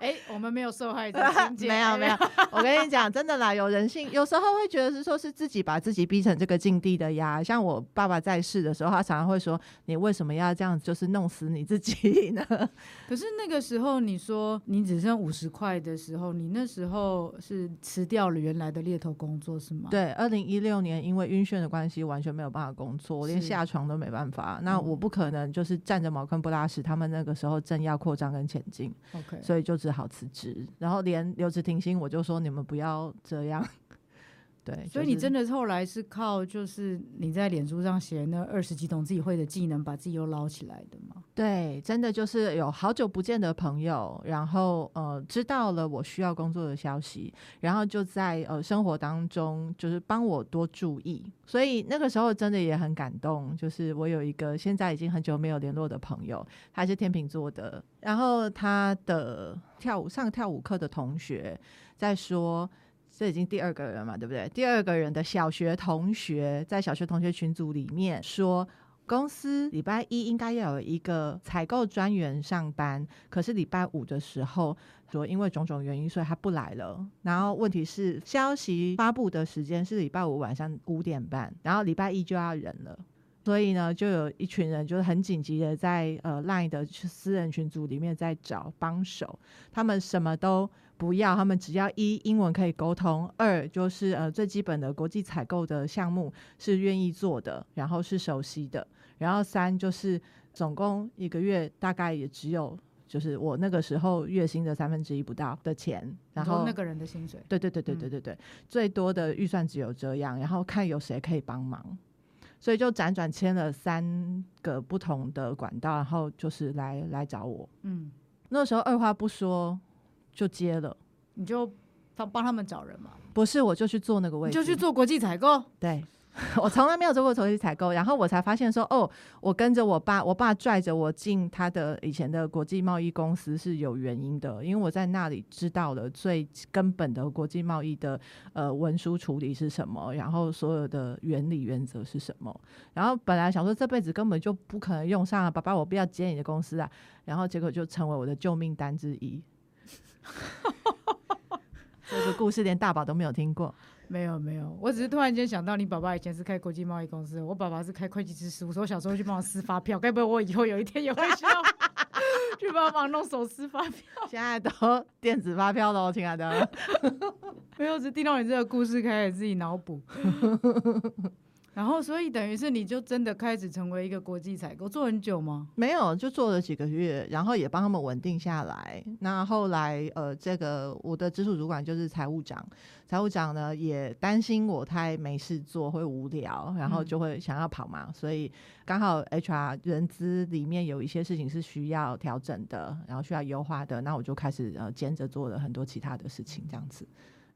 [SPEAKER 2] 哎、欸，我们没有受害者 情节，
[SPEAKER 1] 没有没有。我跟你讲，真的啦，有人性，有时候会觉得是说是自己把自己逼成这个境地的呀。像我爸爸在世的时候，他常常会说：“你为什么要这样，就是弄死你自己呢？”
[SPEAKER 2] 可是那个时候，你说你只剩五十块的时候，你那时候是辞掉了原来的猎头工作是吗？
[SPEAKER 1] 对，二零一六年因为晕眩的关系，完全没有办法工作，我连下床都没办法。那我不可能就是站着茅坑不拉屎。他们那个时候正要扩张跟前进
[SPEAKER 2] ，OK，
[SPEAKER 1] 所以就。只只好辞职，然后连留职停薪，我就说你们不要这样。对，
[SPEAKER 2] 所以你真的后来是靠就是你在脸书上写那二十几种自己会的技能，把自己又捞起来的吗？
[SPEAKER 1] 对，真的就是有好久不见的朋友，然后呃知道了我需要工作的消息，然后就在呃生活当中就是帮我多注意，所以那个时候真的也很感动。就是我有一个现在已经很久没有联络的朋友，他是天秤座的，然后他的跳舞上跳舞课的同学在说。这已经第二个人嘛，对不对？第二个人的小学同学在小学同学群组里面说，公司礼拜一应该要有一个采购专员上班，可是礼拜五的时候说因为种种原因，所以他不来了。然后问题是消息发布的时间是礼拜五晚上五点半，然后礼拜一就要人了，所以呢，就有一群人就是很紧急的在呃 Line 的私人群组里面在找帮手，他们什么都不要，他们只要一英文可以沟通，二就是呃最基本的国际采购的项目是愿意做的，然后是熟悉的。然后三就是总共一个月大概也只有就是我那个时候月薪的三分之一不到的钱，然后
[SPEAKER 2] 那个人的薪水，
[SPEAKER 1] 对对对对对对对，最多的预算只有这样，然后看有谁可以帮忙，所以就辗转签了三个不同的管道，然后就是来来找我，嗯，那时候二话不说就接了，
[SPEAKER 2] 你就帮帮他们找人嘛？
[SPEAKER 1] 不是，我就去做那个位置，
[SPEAKER 2] 就去做国际采购，
[SPEAKER 1] 对。我从来没有做过国际采购，然后我才发现说，哦，我跟着我爸，我爸拽着我进他的以前的国际贸易公司是有原因的，因为我在那里知道了最根本的国际贸易的呃文书处理是什么，然后所有的原理原则是什么，然后本来想说这辈子根本就不可能用上啊，爸爸我不要接你的公司啊，然后结果就成为我的救命单之一。这个故事连大宝都没有听过。
[SPEAKER 2] 没有没有，我只是突然间想到，你爸爸以前是开国际贸易公司，我爸爸是开会计师事务所，我小时候去帮我撕发票，该不会我以后有一天也会需要 去帮忙弄手撕发票？
[SPEAKER 1] 现在都电子发票喽，亲爱的。
[SPEAKER 2] 没有，只听到你这个故事，开始自己脑补。然后，所以等于是你就真的开始成为一个国际采购，做很久吗？
[SPEAKER 1] 没有，就做了几个月，然后也帮他们稳定下来。那后来，呃，这个我的直属主管就是财务长，财务长呢也担心我太没事做会无聊，然后就会想要跑嘛。嗯、所以刚好 HR 人资里面有一些事情是需要调整的，然后需要优化的，那我就开始呃兼着做了很多其他的事情，这样子。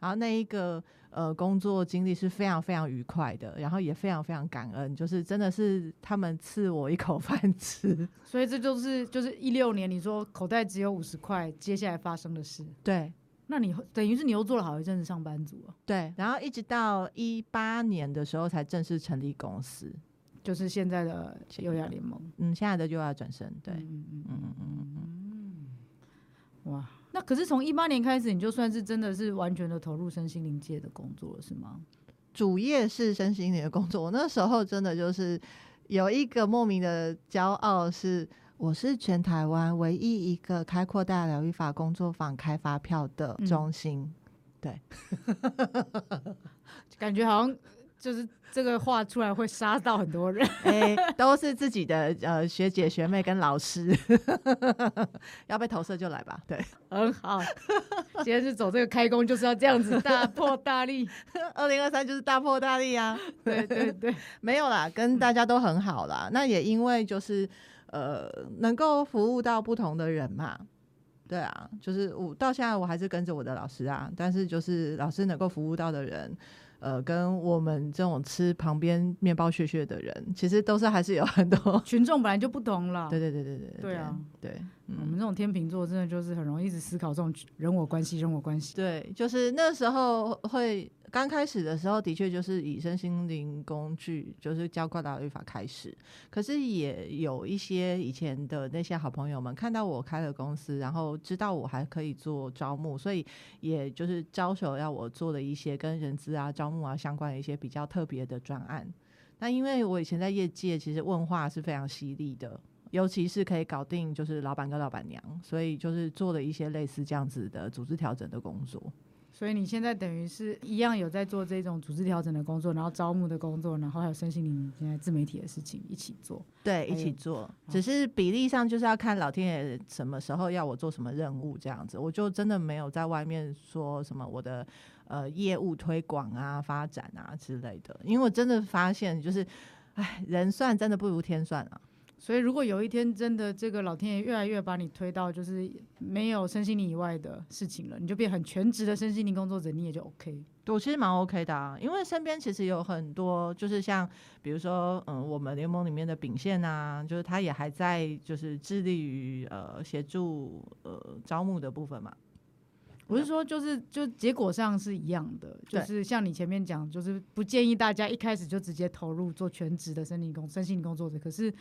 [SPEAKER 1] 然后那一个呃工作经历是非常非常愉快的，然后也非常非常感恩，就是真的是他们赐我一口 饭吃。
[SPEAKER 2] 所以这就是就是一六年你说口袋只有五十块，接下来发生的事。
[SPEAKER 1] 对，
[SPEAKER 2] 那你等于是你又做了好一阵子上班族啊。
[SPEAKER 1] 对，然后一直到一八年的时候才正式成立公司，
[SPEAKER 2] 就是现在的优雅联盟。
[SPEAKER 1] 嗯，现在的优雅转身。对，嗯
[SPEAKER 2] 嗯嗯嗯嗯嗯。哇。那可是从一八年开始，你就算是真的是完全的投入身心灵界的工作了，是吗？
[SPEAKER 1] 主业是身心灵的工作，我那时候真的就是有一个莫名的骄傲，是我是全台湾唯一一个开扩大疗愈法工作坊开发票的中心。嗯、对，
[SPEAKER 2] 感觉好像。就是这个话出来会杀到很多人，
[SPEAKER 1] 哎、欸，都是自己的呃学姐学妹跟老师，要被投射就来吧，对，
[SPEAKER 2] 很好。今天是走这个开工，就是要这样子大破大立，
[SPEAKER 1] 二零二三就是大破大立啊，
[SPEAKER 2] 对对对，
[SPEAKER 1] 没有啦，跟大家都很好啦。那也因为就是呃能够服务到不同的人嘛，对啊，就是我到现在我还是跟着我的老师啊，但是就是老师能够服务到的人。呃，跟我们这种吃旁边面包屑屑的人，其实都是还是有很多
[SPEAKER 2] 群众本来就不同了。
[SPEAKER 1] 对对对对对对。
[SPEAKER 2] 对啊，
[SPEAKER 1] 对，
[SPEAKER 2] 嗯、我们这种天秤座真的就是很容易一直思考这种人我关系、人我关系。
[SPEAKER 1] 对，就是那时候会。刚开始的时候，的确就是以身心灵工具，就是教挂大语法开始。可是也有一些以前的那些好朋友们看到我开了公司，然后知道我还可以做招募，所以也就是招手要我做的一些跟人资啊、招募啊相关的一些比较特别的专案。那因为我以前在业界其实问话是非常犀利的，尤其是可以搞定就是老板跟老板娘，所以就是做了一些类似这样子的组织调整的工作。
[SPEAKER 2] 所以你现在等于是一样有在做这种组织调整的工作，然后招募的工作，然后还有身心灵现在自媒体的事情一起做。
[SPEAKER 1] 对，一起做，只是比例上就是要看老天爷什么时候要我做什么任务这样子。我就真的没有在外面说什么我的呃业务推广啊、发展啊之类的，因为我真的发现就是，哎，人算真的不如天算啊。
[SPEAKER 2] 所以，如果有一天真的这个老天爷越来越把你推到就是没有身心灵以外的事情了，你就变很全职的身心灵工作者，你也就 OK。
[SPEAKER 1] 我其实蛮 OK 的啊，因为身边其实有很多，就是像比如说，嗯，我们联盟里面的秉宪啊，就是他也还在就是致力于呃协助呃招募的部分嘛。
[SPEAKER 2] 我是说，就是就结果上是一样的，就是像你前面讲，就是不建议大家一开始就直接投入做全职的身心工身心工作者。可是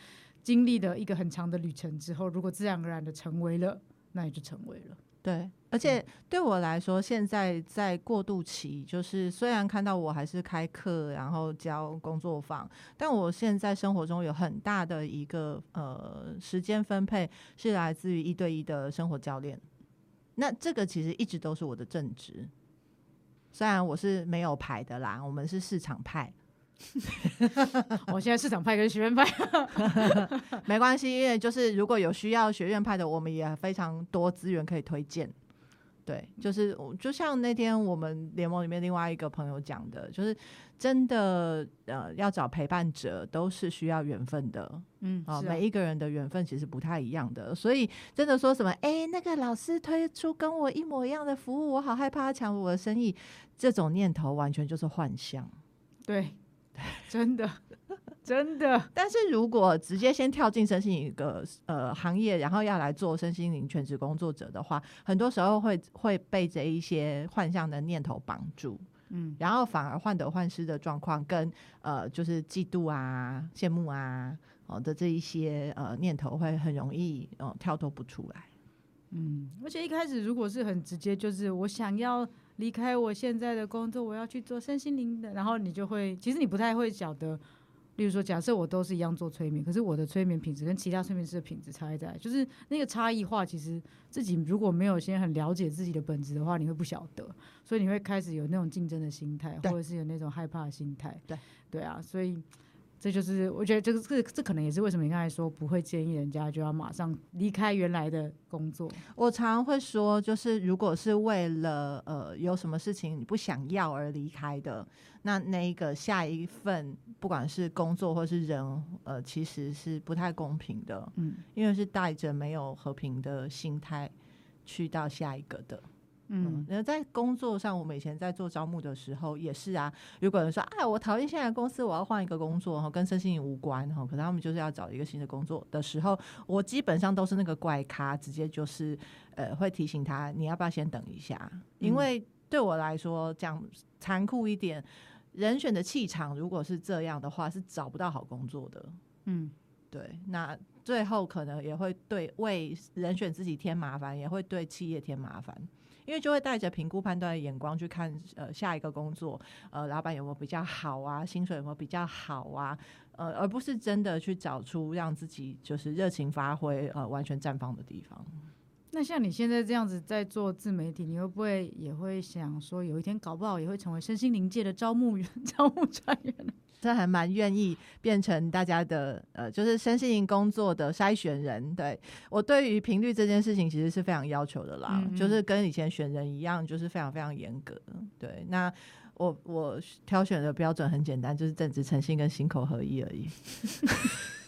[SPEAKER 2] 经历了一个很长的旅程之后，如果自然而然的成为了，那也就成为了。
[SPEAKER 1] 对，而且对我来说，现在在过渡期，就是虽然看到我还是开课，然后教工作坊，但我现在生活中有很大的一个呃时间分配是来自于一对一的生活教练。那这个其实一直都是我的正职，虽然我是没有牌的啦，我们是市场派。
[SPEAKER 2] 我现在市场派跟学院派
[SPEAKER 1] 没关系，因为就是如果有需要学院派的，我们也非常多资源可以推荐。对，就是就像那天我们联盟里面另外一个朋友讲的，就是真的呃，要找陪伴者都是需要缘分的。嗯，啊，每一个人的缘分其实不太一样的，所以真的说什么，哎，那个老师推出跟我一模一样的服务，我好害怕他抢我的生意，这种念头完全就是幻象。
[SPEAKER 2] 对，真的。真的，
[SPEAKER 1] 但是如果直接先跳进身心灵一个呃行业，然后要来做身心灵全职工作者的话，很多时候会会被这一些幻象的念头绑住，嗯，然后反而患得患失的状况跟呃就是嫉妒啊、羡慕啊哦的这一些呃念头会很容易哦、呃、跳脱不出来，
[SPEAKER 2] 嗯，而且一开始如果是很直接，就是我想要离开我现在的工作，我要去做身心灵的，然后你就会其实你不太会晓得。例如说，假设我都是一样做催眠，可是我的催眠品质跟其他催眠师的品质差在，就是那个差异化。其实自己如果没有先很了解自己的本质的话，你会不晓得，所以你会开始有那种竞争的心态，或者是有那种害怕的心态。对，对啊，所以。这就是我觉得这个这这可能也是为什么你刚才说不会建议人家就要马上离开原来的工作。
[SPEAKER 1] 我常常会说，就是如果是为了呃有什么事情你不想要而离开的，那那一个下一份不管是工作或是人，呃其实是不太公平的，嗯，因为是带着没有和平的心态去到下一个的。嗯，那在工作上，我们以前在做招募的时候也是啊。如果有人说，啊，我讨厌现在的公司，我要换一个工作，哈，跟身心灵无关，哈，可是他们就是要找一个新的工作的时候，我基本上都是那个怪咖，直接就是，呃，会提醒他，你要不要先等一下？因为对我来说，讲残酷一点，人选的气场如果是这样的话，是找不到好工作的。嗯，对，那最后可能也会对为人选自己添麻烦，也会对企业添麻烦。因为就会带着评估判断的眼光去看，呃，下一个工作，呃，老板有没有比较好啊，薪水有没有比较好啊，呃，而不是真的去找出让自己就是热情发挥，呃，完全绽放的地方。
[SPEAKER 2] 那像你现在这样子在做自媒体，你会不会也会想说，有一天搞不好也会成为身心灵界的招募员、招募专员？
[SPEAKER 1] 这还蛮愿意变成大家的呃，就是身心灵工作的筛选人。对，我对于频率这件事情其实是非常要求的啦，嗯嗯，就是跟以前选人一样，就是非常非常严格。对，那我我挑选的标准很简单，就是正直、诚信跟心口合一而已。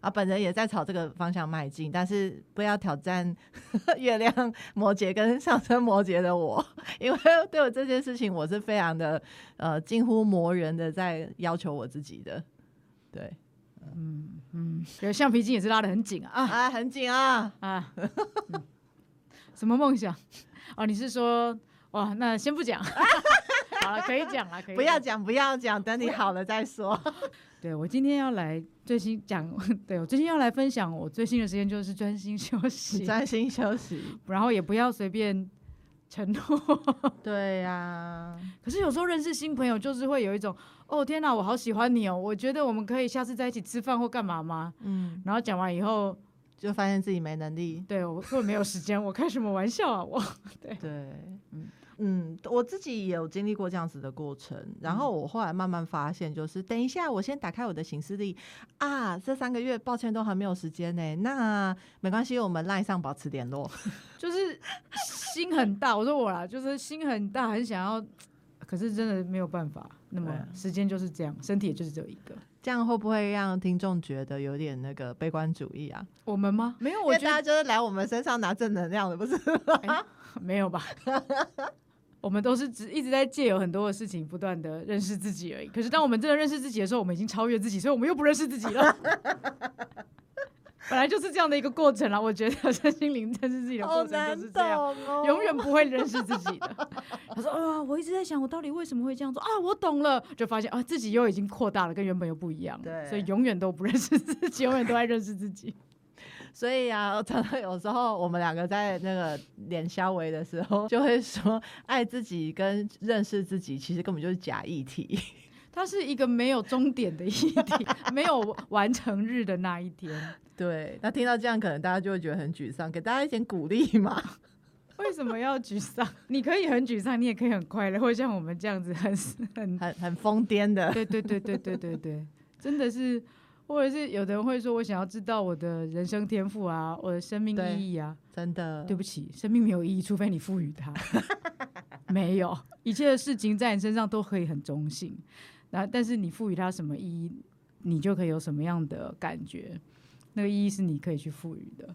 [SPEAKER 1] 啊，本人也在朝这个方向迈进，但是不要挑战 月亮摩羯跟上升摩羯的我，因为 对我这件事情，我是非常的呃近乎磨人的在要求我自己的。对，
[SPEAKER 2] 嗯嗯，橡皮筋也是拉的很紧啊，
[SPEAKER 1] 啊，很紧啊啊、
[SPEAKER 2] 嗯！什么梦想？哦，你是说哇？那先不讲，好了，可以讲了，可以
[SPEAKER 1] 不要讲，不要讲，等你好了再说。
[SPEAKER 2] 对，我今天要来最新讲，对，我最近要来分享我最新的时间就是专心休息，
[SPEAKER 1] 专心休息，
[SPEAKER 2] 然后也不要随便承诺。
[SPEAKER 1] 对呀、啊，
[SPEAKER 2] 可是有时候认识新朋友就是会有一种，哦天哪，我好喜欢你哦，我觉得我们可以下次在一起吃饭或干嘛吗？嗯，然后讲完以后
[SPEAKER 1] 就发现自己没能力，
[SPEAKER 2] 对，我根本没有时间，我开什么玩笑啊，我，对
[SPEAKER 1] 对，嗯。嗯，我自己也有经历过这样子的过程，然后我后来慢慢发现，就是等一下，我先打开我的行事历啊，这三个月抱歉都还没有时间呢，那没关系，我们 LINE 上保持联络，
[SPEAKER 2] 就是心很大，我说我啦，就是心很大，很想要，可是真的没有办法，那么时间就是这样，身体也就是只有一个，
[SPEAKER 1] 这样会不会让听众觉得有点那个悲观主义啊？
[SPEAKER 2] 我们吗？没有，我觉得
[SPEAKER 1] 大家就是来我们身上拿正能量的，不是？
[SPEAKER 2] 欸、没有吧？我们都是只一直在借由很多的事情，不断的认识自己而已。可是当我们真的认识自己的时候，我们已经超越自己，所以我们又不认识自己了。本来就是这样的一个过程啦。我觉得身心灵认识自己的过程就是这样，
[SPEAKER 1] 哦、
[SPEAKER 2] 永远不会认识自己的。他说：“啊，我一直在想，我到底为什么会这样做啊？我懂了，就发现啊，自己又已经扩大了，跟原本又不一样。对，所以永远都不认识自己，永远都在认识自己。
[SPEAKER 1] 所以啊，常常有时候我们两个在那个脸消微的时候，就会说，爱自己跟认识自己其实根本就是假议题。”
[SPEAKER 2] 它是一个没有终点的议题，没有完成日的那一天。
[SPEAKER 1] 对，那听到这样，可能大家就会觉得很沮丧，给大家一点鼓励嘛。
[SPEAKER 2] 为什么要沮丧？你可以很沮丧，你也可以很快乐，或像我们这样子很很
[SPEAKER 1] 很很疯癫的。
[SPEAKER 2] 对对对对对对对，真的是，或者是有的人会说，我想要知道我的人生天赋啊，我的生命意义啊。
[SPEAKER 1] 真的，
[SPEAKER 2] 对不起，生命没有意义，除非你赋予它。没有，一切的事情在你身上都可以很中性。然后，但是你赋予它什么意义，你就可以有什么样的感觉。那个意义是你可以去赋予的。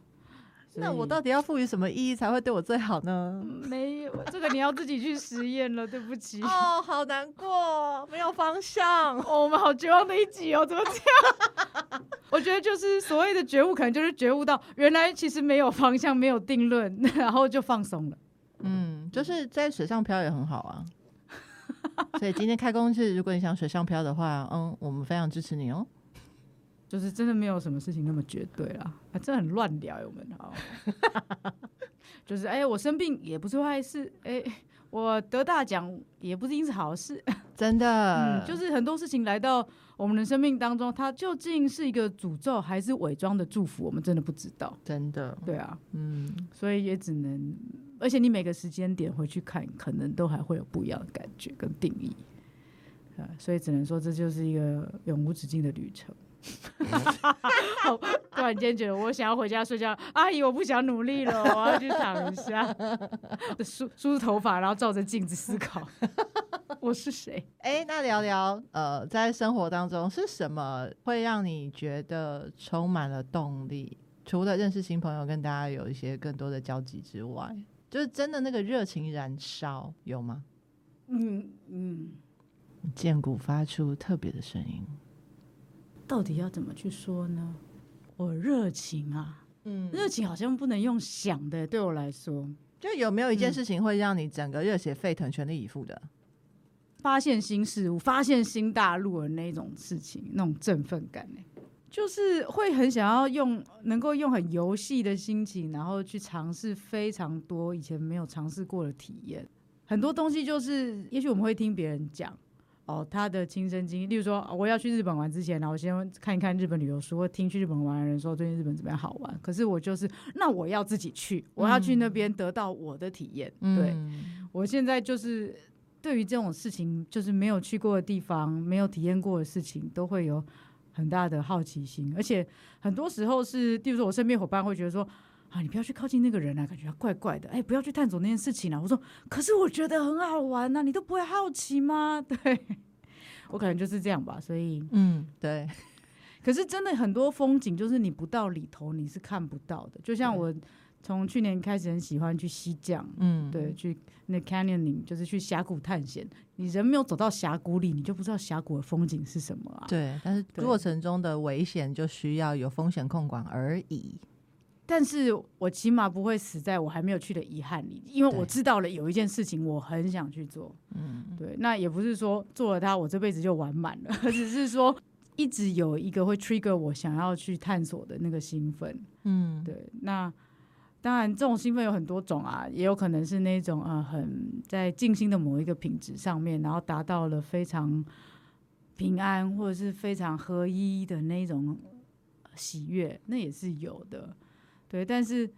[SPEAKER 1] 那我到底要赋予什么意义才会对我最好呢？
[SPEAKER 2] 嗯、没有，这个你要自己去实验了。对不起。
[SPEAKER 1] 哦，好难过，没有方向。
[SPEAKER 2] 哦，我们好绝望的一集哦，怎么这样？我觉得就是所谓的觉悟，可能就是觉悟到原来其实没有方向，没有定论，然后就放松了。
[SPEAKER 1] 嗯，就是在水上漂也很好啊。所以今天开工是，如果你想水上漂的话，嗯，我们非常支持你哦。
[SPEAKER 2] 就是真的没有什么事情那么绝对啦，啊，这很乱聊，我们好。就是哎、欸，我生病也不是坏事，哎、欸，我得大奖也不一定是好事，
[SPEAKER 1] 真的。
[SPEAKER 2] 嗯，就是很多事情来到我们的生命当中，它究竟是一个诅咒还是伪装的祝福，我们真的不知道。
[SPEAKER 1] 真的，
[SPEAKER 2] 对啊，
[SPEAKER 1] 嗯，
[SPEAKER 2] 所以也只能。而且你每个时间点回去看，可能都还会有不一样的感觉跟定义，啊，所以只能说这就是一个永无止境的旅程。好，突然间觉得我想要回家睡觉，阿姨我不想努力了，我要去躺一下，梳梳头发，然后照着镜子思考 我是谁。
[SPEAKER 1] 哎、欸，那聊聊呃，在生活当中是什么会让你觉得充满了动力？除了认识新朋友，跟大家有一些更多的交集之外。就是真的那个热情燃烧有吗？
[SPEAKER 2] 嗯嗯，
[SPEAKER 1] 荐骨发出特别的声音，
[SPEAKER 2] 到底要怎么去说呢？我热情啊，嗯，热情好像不能用想的，对我来说，
[SPEAKER 1] 就有没有一件事情会让你整个热血沸腾、全力以赴的？
[SPEAKER 2] 发现新事物、发现新大陆的那种事情，那种振奋感呢？就是会很想要用，能够用很游戏的心情，然后去尝试非常多以前没有尝试过的体验。很多东西就是，也许我们会听别人讲哦，他的亲身经历。例如说，我要去日本玩之前，然后我先看一看日本旅游书，或听去日本玩的人说最近日本怎么样好玩。可是我就是，那我要自己去，我要去那边得到我的体验。嗯、对，我现在就是对于这种事情，就是没有去过的地方，没有体验过的事情，都会有。很大的好奇心，而且很多时候是，例如说我身边伙伴会觉得说，啊，你不要去靠近那个人啊，感觉他怪怪的，哎，不要去探索那件事情啊。我说，可是我觉得很好玩呐，你都不会好奇吗？对，我可能就是这样吧，所以，
[SPEAKER 1] 嗯，对。
[SPEAKER 2] 可是真的很多风景，就是你不到里头你是看不到的，就像我。从去年开始很喜欢去西藏，嗯，对，去那 canyoning 就是去峡谷探险。你人没有走到峡谷里，你就不知道峡谷的风景是什么啊。
[SPEAKER 1] 对，但是过程中的危险就需要有风险控管而已。
[SPEAKER 2] 但是我起码不会死在我还没有去的遗憾里，因为我知道了有一件事情我很想去做。嗯，对，那也不是说做了它我这辈子就完满了，只是说一直有一个会 trigger 我想要去探索的那个兴奋。嗯，对，那。当然，这种兴奋有很多种啊，也有可能是那种呃，很在静心的某一个品质上面，然后达到了非常平安或者是非常合一的那种喜悦，那也是有的，对，但是。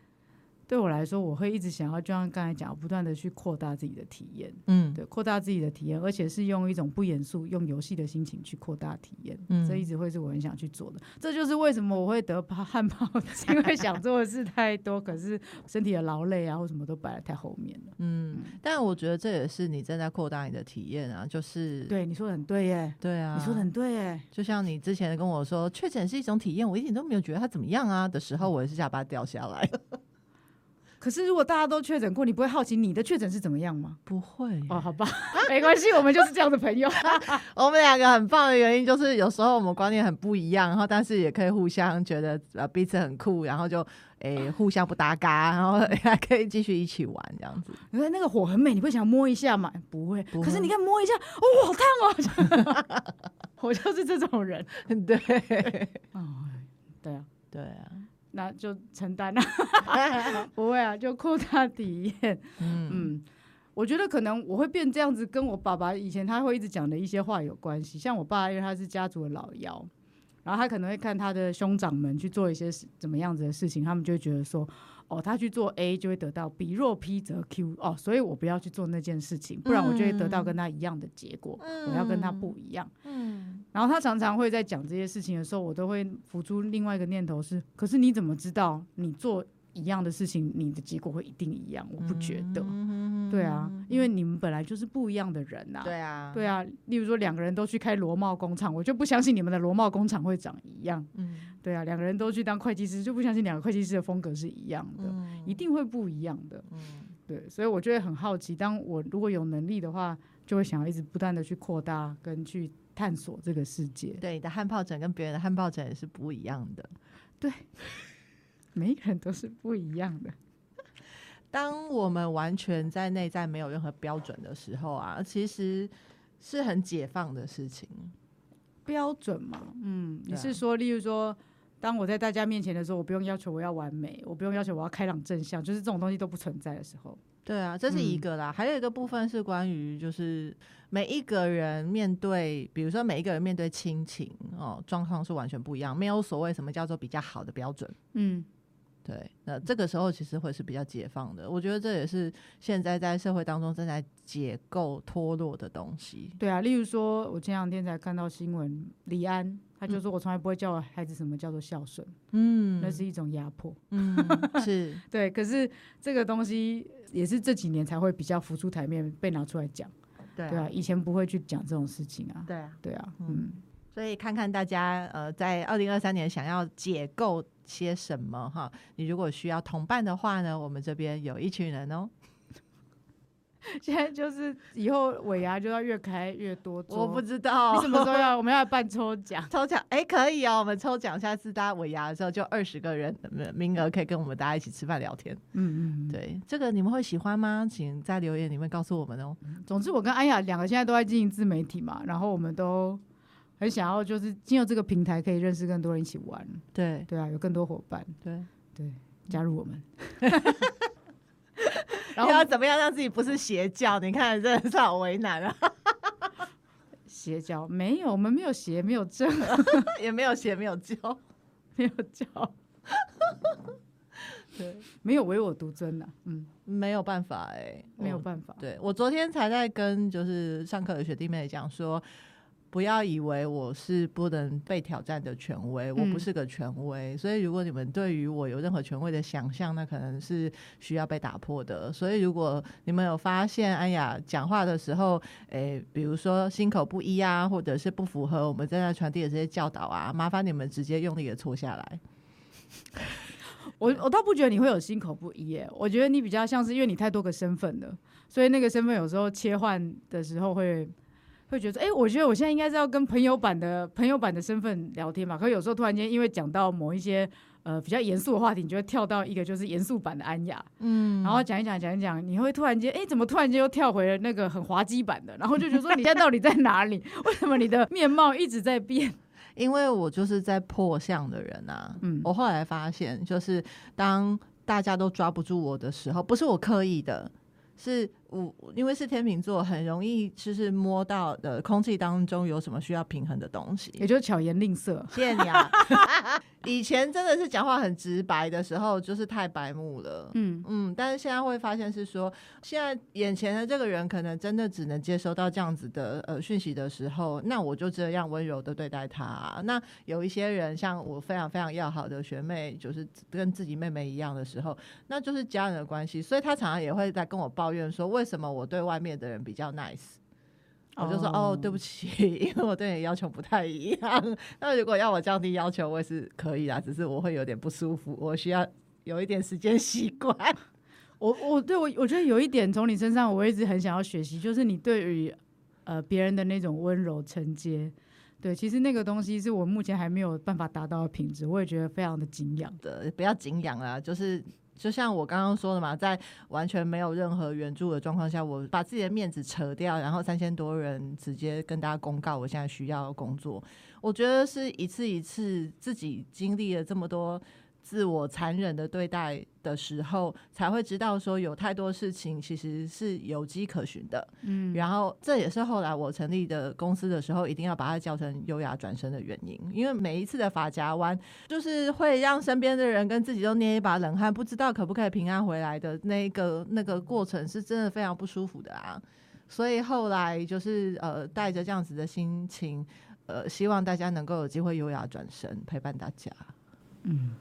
[SPEAKER 2] 对我来说，我会一直想要，就像刚才讲，不断的去扩大自己的体验，嗯，对，扩大自己的体验，而且是用一种不严肃、用游戏的心情去扩大体验，嗯，这一直会是我很想去做的。这就是为什么我会得怕汗疱，因为想做的事太多，可是身体的劳累啊，或什么都摆在太后面了。
[SPEAKER 1] 嗯，但我觉得这也是你正在扩大你的体验啊，就是
[SPEAKER 2] 对你说的很对耶，
[SPEAKER 1] 对啊，
[SPEAKER 2] 你说的很对耶，
[SPEAKER 1] 就像你之前跟我说，确诊是一种体验，我一点都没有觉得它怎么样啊的时候，我也是下巴掉下来。
[SPEAKER 2] 可是如果大家都确诊过，你不会好奇你的确诊是怎么样吗？
[SPEAKER 1] 不会
[SPEAKER 2] 哦，好吧，没关系，我们就是这样的朋友。
[SPEAKER 1] 我们两个很棒的原因就是有时候我们观念很不一样，然后但是也可以互相觉得呃彼此很酷，然后就诶、欸、互相不搭嘎，然后还可以继续一起玩这样子。
[SPEAKER 2] 你看那个火很美，你会想摸一下吗？不会，可是你看摸一下，哦，好烫哦！我就是这种人，
[SPEAKER 1] 对，
[SPEAKER 2] 哦，对啊，
[SPEAKER 1] 对啊。
[SPEAKER 2] 那就承担了 不会啊，就扩大体验。嗯，嗯，我觉得可能我会变这样子，跟我爸爸以前他会一直讲的一些话有关系。像我爸，因为他是家族的老幺，然后他可能会看他的兄长们去做一些怎么样子的事情，他们就会觉得说。哦，他去做 A 就会得到 B，若 P 则 Q 哦，所以我不要去做那件事情，不然我就会得到跟他一样的结果。嗯、我要跟他不一样。嗯，然后他常常会在讲这些事情的时候，我都会浮出另外一个念头是：可是你怎么知道你做一样的事情，你的结果会一定一样？我不觉得。嗯、对啊，因为你们本来就是不一样的人呐、啊。对啊，对啊。例如说，两个人都去开螺帽工厂，我就不相信你们的螺帽工厂会长一样。嗯。对啊，两个人都去当会计师，就不相信两个会计师的风格是一样的，嗯、一定会不一样的。嗯、对，所以我就会很好奇，当我如果有能力的话，就会想要一直不断的去扩大跟去探索这个世界。
[SPEAKER 1] 对，你的汗疱疹跟别人的汗疱疹也是不一样的。
[SPEAKER 2] 对，每一个人都是不一样的。
[SPEAKER 1] 当我们完全在内在没有任何标准的时候啊，其实是很解放的事情。
[SPEAKER 2] 标准嘛，嗯，你是说，例如说。当我在大家面前的时候，我不用要求我要完美，我不用要求我要开朗正向，就是这种东西都不存在的时候。
[SPEAKER 1] 对啊，这是一个啦。嗯、还有一个部分是关于，就是每一个人面对，比如说每一个人面对亲情哦，状况是完全不一样，没有所谓什么叫做比较好的标准。嗯。对，那这个时候其实会是比较解放的。我觉得这也是现在在社会当中正在解构脱落的东西。
[SPEAKER 2] 对啊，例如说，我前两天才看到新闻，李安他就说我从来不会教我孩子什么叫做孝顺，嗯，那是一种压迫，嗯，是 对。可是这个东西也是这几年才会比较浮出台面，被拿出来讲。对啊，对啊，以前不会去讲这种事情啊。对啊，对啊，嗯。嗯
[SPEAKER 1] 所以看看大家，呃，在二零二三年想要解构些什么哈？你如果需要同伴的话呢，我们这边有一群人哦。
[SPEAKER 2] 现在就是以后尾牙就要越开越多。
[SPEAKER 1] 我不知道
[SPEAKER 2] 你什么时候要，我们要办抽奖，
[SPEAKER 1] 抽奖哎、欸、可以哦，我们抽奖，下次大家尾牙的时候就二十个人名额可以跟我们大家一起吃饭聊天。嗯嗯，对，这个你们会喜欢吗？请在留言里面告诉我们哦。
[SPEAKER 2] 总之，我跟安雅两个现在都在经营自媒体嘛，然后我们都。很想要，就是进入这个平台，可以认识更多人一起玩。对对啊，有更多伙伴。对对，加入我们。
[SPEAKER 1] 然后要怎么样让自己不是邪教？你看，真的是好为难啊！
[SPEAKER 2] 邪教没有，我们没有邪，没有正，
[SPEAKER 1] 也没有邪，没有教，
[SPEAKER 2] 没有教。对，没有唯我独尊呐。嗯，
[SPEAKER 1] 没有办法哎、欸，
[SPEAKER 2] 没有办法。
[SPEAKER 1] 对，我昨天才在跟就是上课的学弟妹讲说。不要以为我是不能被挑战的权威，我不是个权威，嗯、所以如果你们对于我有任何权威的想象，那可能是需要被打破的。所以如果你们有发现安雅讲话的时候，诶、欸，比如说心口不一啊，或者是不符合我们正在传递的这些教导啊，麻烦你们直接用力的戳下来。
[SPEAKER 2] 我我倒不觉得你会有心口不一耶，我觉得你比较像是因为你太多个身份了，所以那个身份有时候切换的时候会。会觉得，哎、欸，我觉得我现在应该是要跟朋友版的朋友版的身份聊天嘛。可是有时候突然间，因为讲到某一些呃比较严肃的话题，你就会跳到一个就是严肃版的安雅，嗯，然后讲一讲讲一讲，你会突然间，哎、欸，怎么突然间又跳回了那个很滑稽版的？然后就觉得说，你现在到底在哪里？为什么你的面貌一直在变？
[SPEAKER 1] 因为我就是在破相的人啊。嗯，我后来发现，就是当大家都抓不住我的时候，不是我刻意的，是。我因为是天秤座，很容易就是摸到的空气当中有什么需要平衡的东西，
[SPEAKER 2] 也就是巧言令色。
[SPEAKER 1] 谢谢你啊！以前真的是讲话很直白的时候，就是太白目了。嗯嗯，但是现在会发现是说，现在眼前的这个人可能真的只能接收到这样子的呃讯息的时候，那我就这样温柔的对待他啊。那有一些人像我非常非常要好的学妹，就是跟自己妹妹一样的时候，那就是家人的关系，所以他常常也会在跟我抱怨说。为什么我对外面的人比较 nice？我就说哦，对不起，因为我对你要求不太一样。那如果要我降低要求，我也是可以啦，只是我会有点不舒服，我需要有一点时间习惯。
[SPEAKER 2] 我我对我我觉得有一点从你身上，我一直很想要学习，就是你对于呃别人的那种温柔承接。对，其实那个东西是我目前还没有办法达到的品质，我也觉得非常的敬仰
[SPEAKER 1] 的。不要敬仰啊，就是就像我刚刚说的嘛，在完全没有任何援助的状况下，我把自己的面子扯掉，然后三千多人直接跟大家公告我现在需要工作，我觉得是一次一次自己经历了这么多。自我残忍的对待的时候，才会知道说有太多事情其实是有迹可循的。嗯，然后这也是后来我成立的公司的时候，一定要把它叫成优雅转身的原因。因为每一次的发夹弯，就是会让身边的人跟自己都捏一把冷汗，不知道可不可以平安回来的那个那个过程，是真的非常不舒服的啊。所以后来就是呃，带着这样子的心情，呃，希望大家能够有机会优雅转身，陪伴大家。嗯。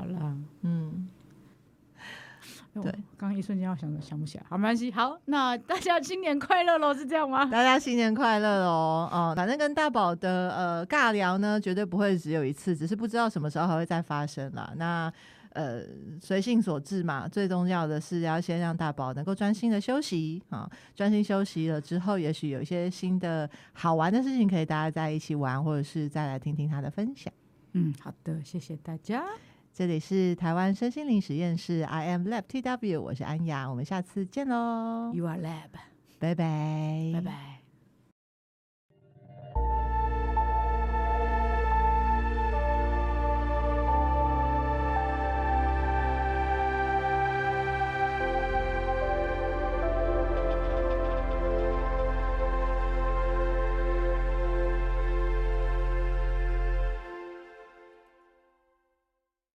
[SPEAKER 2] 好啦，
[SPEAKER 1] 嗯，对，
[SPEAKER 2] 刚刚一瞬间要想想不起来，好，没关系，好，那大家新年快乐喽，是这样吗？
[SPEAKER 1] 大家新年快乐喽，哦，反正跟大宝的呃尬聊呢，绝对不会只有一次，只是不知道什么时候还会再发生啦。那呃，随性所致嘛，最重要的是要先让大宝能够专心的休息啊，专心休息了之后，也许有一些新的好玩的事情可以大家在一起玩，或者是再来听听他的分享。
[SPEAKER 2] 嗯，好的，谢谢大家。
[SPEAKER 1] 这里是台湾身心灵实验室，I am Lab TW，我是安雅，我们下次见喽。
[SPEAKER 2] You are Lab，
[SPEAKER 1] 拜拜，
[SPEAKER 2] 拜拜。